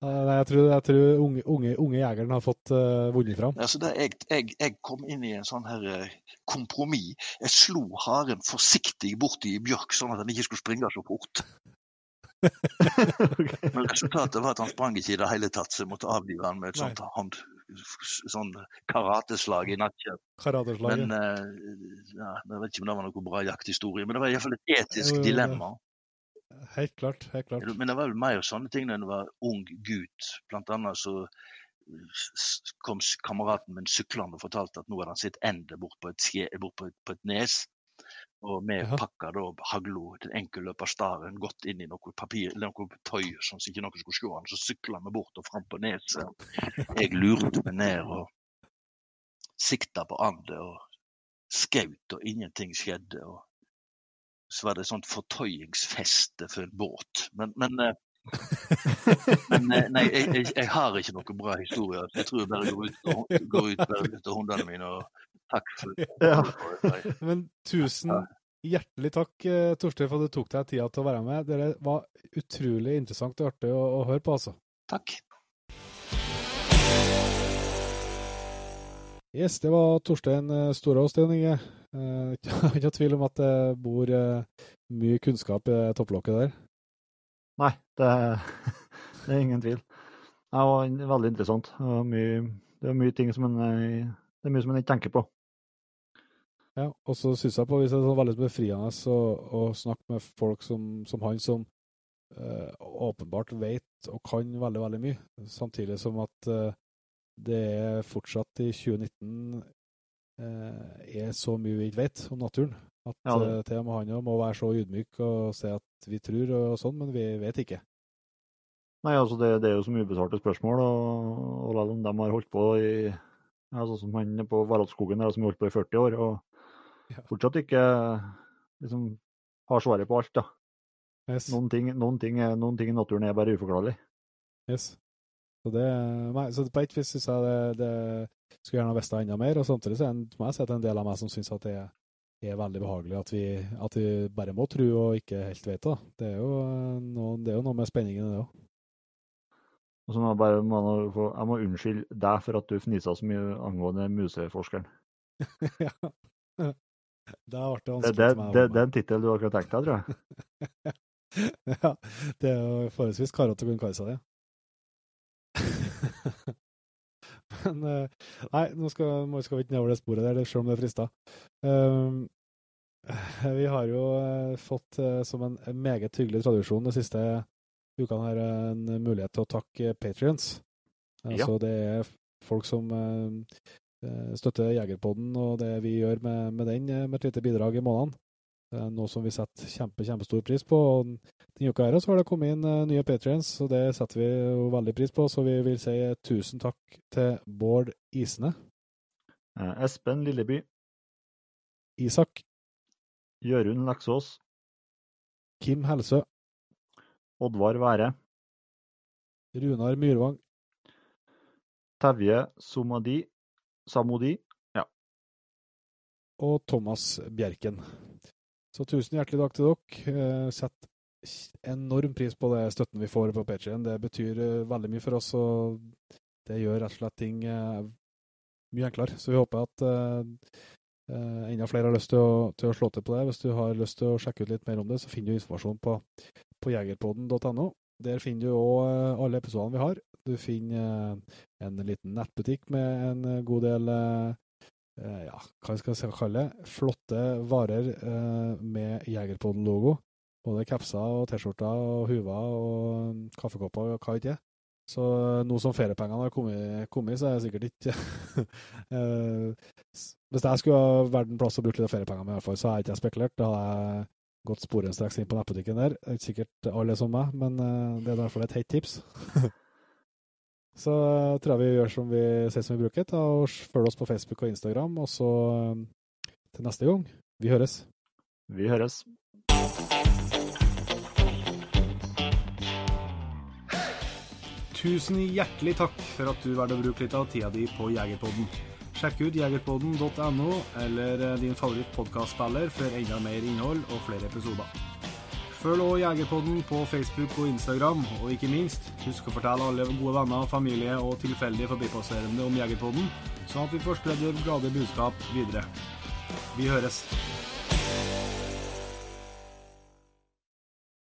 Nei, jeg tror, jeg tror unge, unge, unge jegeren har fått uh, vunnet fram. Altså det, jeg, jeg, jeg kom inn i en sånn her eh, kompromiss. Jeg slo haren forsiktig borti i bjørk, sånn at han ikke skulle springe så fort. Men resultatet var at han sprang ikke i det hele tatt, så jeg måtte avlive han med et sånt hånd, sånn karateslag i nakken. Karateslag, Men uh, ja, Jeg vet ikke om det var noe bra jakthistorie, men det var iallfall et etisk dilemma. Helt klart. helt klart. Men det var vel mer sånne ting da jeg var ung gutt. Blant annet så kom kameraten min syklende og fortalte at nå hadde han sitt ende bort på et, bort på et, på et nes. Og vi ja. pakka da hagla til enkelløperstaren godt inn i noe papir, eller noe tøy, sånn så ikke noen skulle se han. Så sykla vi bort og fram på neset. Jeg lurte meg ned og sikta på andet og skaut, og ingenting skjedde. og så var det et sånt fortøyingsfeste for en båt. Men, men, eh, men eh, nei, jeg, jeg, jeg har ikke noen bra historie. Jeg tror jeg bare går ut, og, går ut bare ut til hundene mine og takk for Ja. Men tusen hjertelig takk, eh, Torstein, for at du tok deg tida til å være med. Det var utrolig interessant og artig å, å høre på, altså. Takk. Yes, det var Torstein eh, Storås, det, Inge. Eh, Ikke ikke tvil om at det bor eh, mye kunnskap i topplokket der. Nei, det, det er ingen tvil. Det var veldig interessant. Det er mye, det er mye ting som en det er mye som en ikke tenker på. Ja, og så syns jeg på hvis det er sånn veldig befriende å, å snakke med folk som, som han, som øh, åpenbart vet og kan veldig, veldig mye, samtidig som at eh, det er fortsatt i 2019 eh, er så mye vi ikke vet om naturen. At Ja, eh, til og med han må være så ydmyk og si at vi tror og sånn, men vi vet ikke. Nei, altså det, det er jo så mye ubesvarte spørsmål, og, og selv om de har holdt på i Sånn som han på Varaldskogen der, som har holdt på i 40 år, og Ja. fortsatt ikke liksom har svaret på alt. da. Yes. Noen ting, noen ting, noen ting i naturen er bare uforklarlig. Yes. Så, det, nei, så på et vis syns jeg det, det skulle gjerne visst enda mer, og samtidig så er det er en del av meg som syns at det er, er veldig behagelig at vi, at vi bare må tro og ikke helt vet da. Det er jo eh, noe, det er jo noe med spenningen i det òg. Og så må jeg bare jeg må unnskylde deg for at du fnisa så mye angående museforskeren. ja. Det det Det, vanskelig det, meg. det, det er en tittel du akkurat tenkte deg, tror jeg. ja, det er jo forholdsvis karete å kunne kalle seg det. Men eh, nei, nå skal, nå skal vi ikke nedover det sporet der, selv om det frister. Um, vi har jo eh, fått eh, som en meget hyggelig tradisjon de siste ukene her en mulighet til å takke patrions. Ja. Så det er folk som eh, eh, støtter Jegerpodden og det vi gjør med, med den, eh, med et lite bidrag i måneden. Er noe som vi setter kjempe, kjempestor pris på. og Denne uka her så har det kommet inn eh, nye patrients, og det setter vi jo veldig pris på. Så vi vil si tusen takk til Bård Isne, Eh, Espen Lilleby, Isak, Jørund Leksås, Kim Helsø, Oddvar Være, Runar Myrvang, Tevje Somadi, Samodi, og Thomas Bjerken. Så tusen hjertelig takk til dere. Eh, Sett enorm pris på det støtten vi får på Patreon. Det betyr eh, veldig mye for oss, og det gjør rett og slett ting eh, mye enklere. Så vi håper at Uh, enda flere har lyst til å, til å slå til på det. Hvis du har lyst til å sjekke ut litt mer om det, så finner du informasjon på, på jegerpodden.no. Der finner du òg alle episodene vi har. Du finner en liten nettbutikk med en god del eh, ja, hva skal jeg kalle det, flotte varer eh, med Jegerpodden-logo. Både kapser og T-skjorter og huver og kaffekopper og hva ikke. Så eh, nå som feriepengene har kommet, kommet, så er jeg sikkert ikke eh, Hvis jeg skulle vært en plass å bruke litt av feriepengene, med, i hvert fall, så hadde jeg ikke spekulert. Da hadde jeg gått sporenstreks inn på nettbutikken der. Er ikke sikkert alle som meg, men eh, det er i hvert fall et hett tips. Så tror jeg vi gjør som vi ser som vi bruker, ta og følg oss på Facebook og Instagram, og så eh, til neste gang. Vi høres. Vi høres. Tusen hjertelig takk for at du valgte å bruke litt av tida di på Jegerpodden. Sjekk ut jegerpodden.no eller eh, din favoritt favorittpodkastspiller for enda mer innhold og flere episoder. Følg også Jegerpodden på Facebook og Instagram, og ikke minst, husk å fortelle alle gode venner, familie og tilfeldige forbipasserende om Jegerpodden, sånn at vi får spredd det glade budskap videre. Vi høres.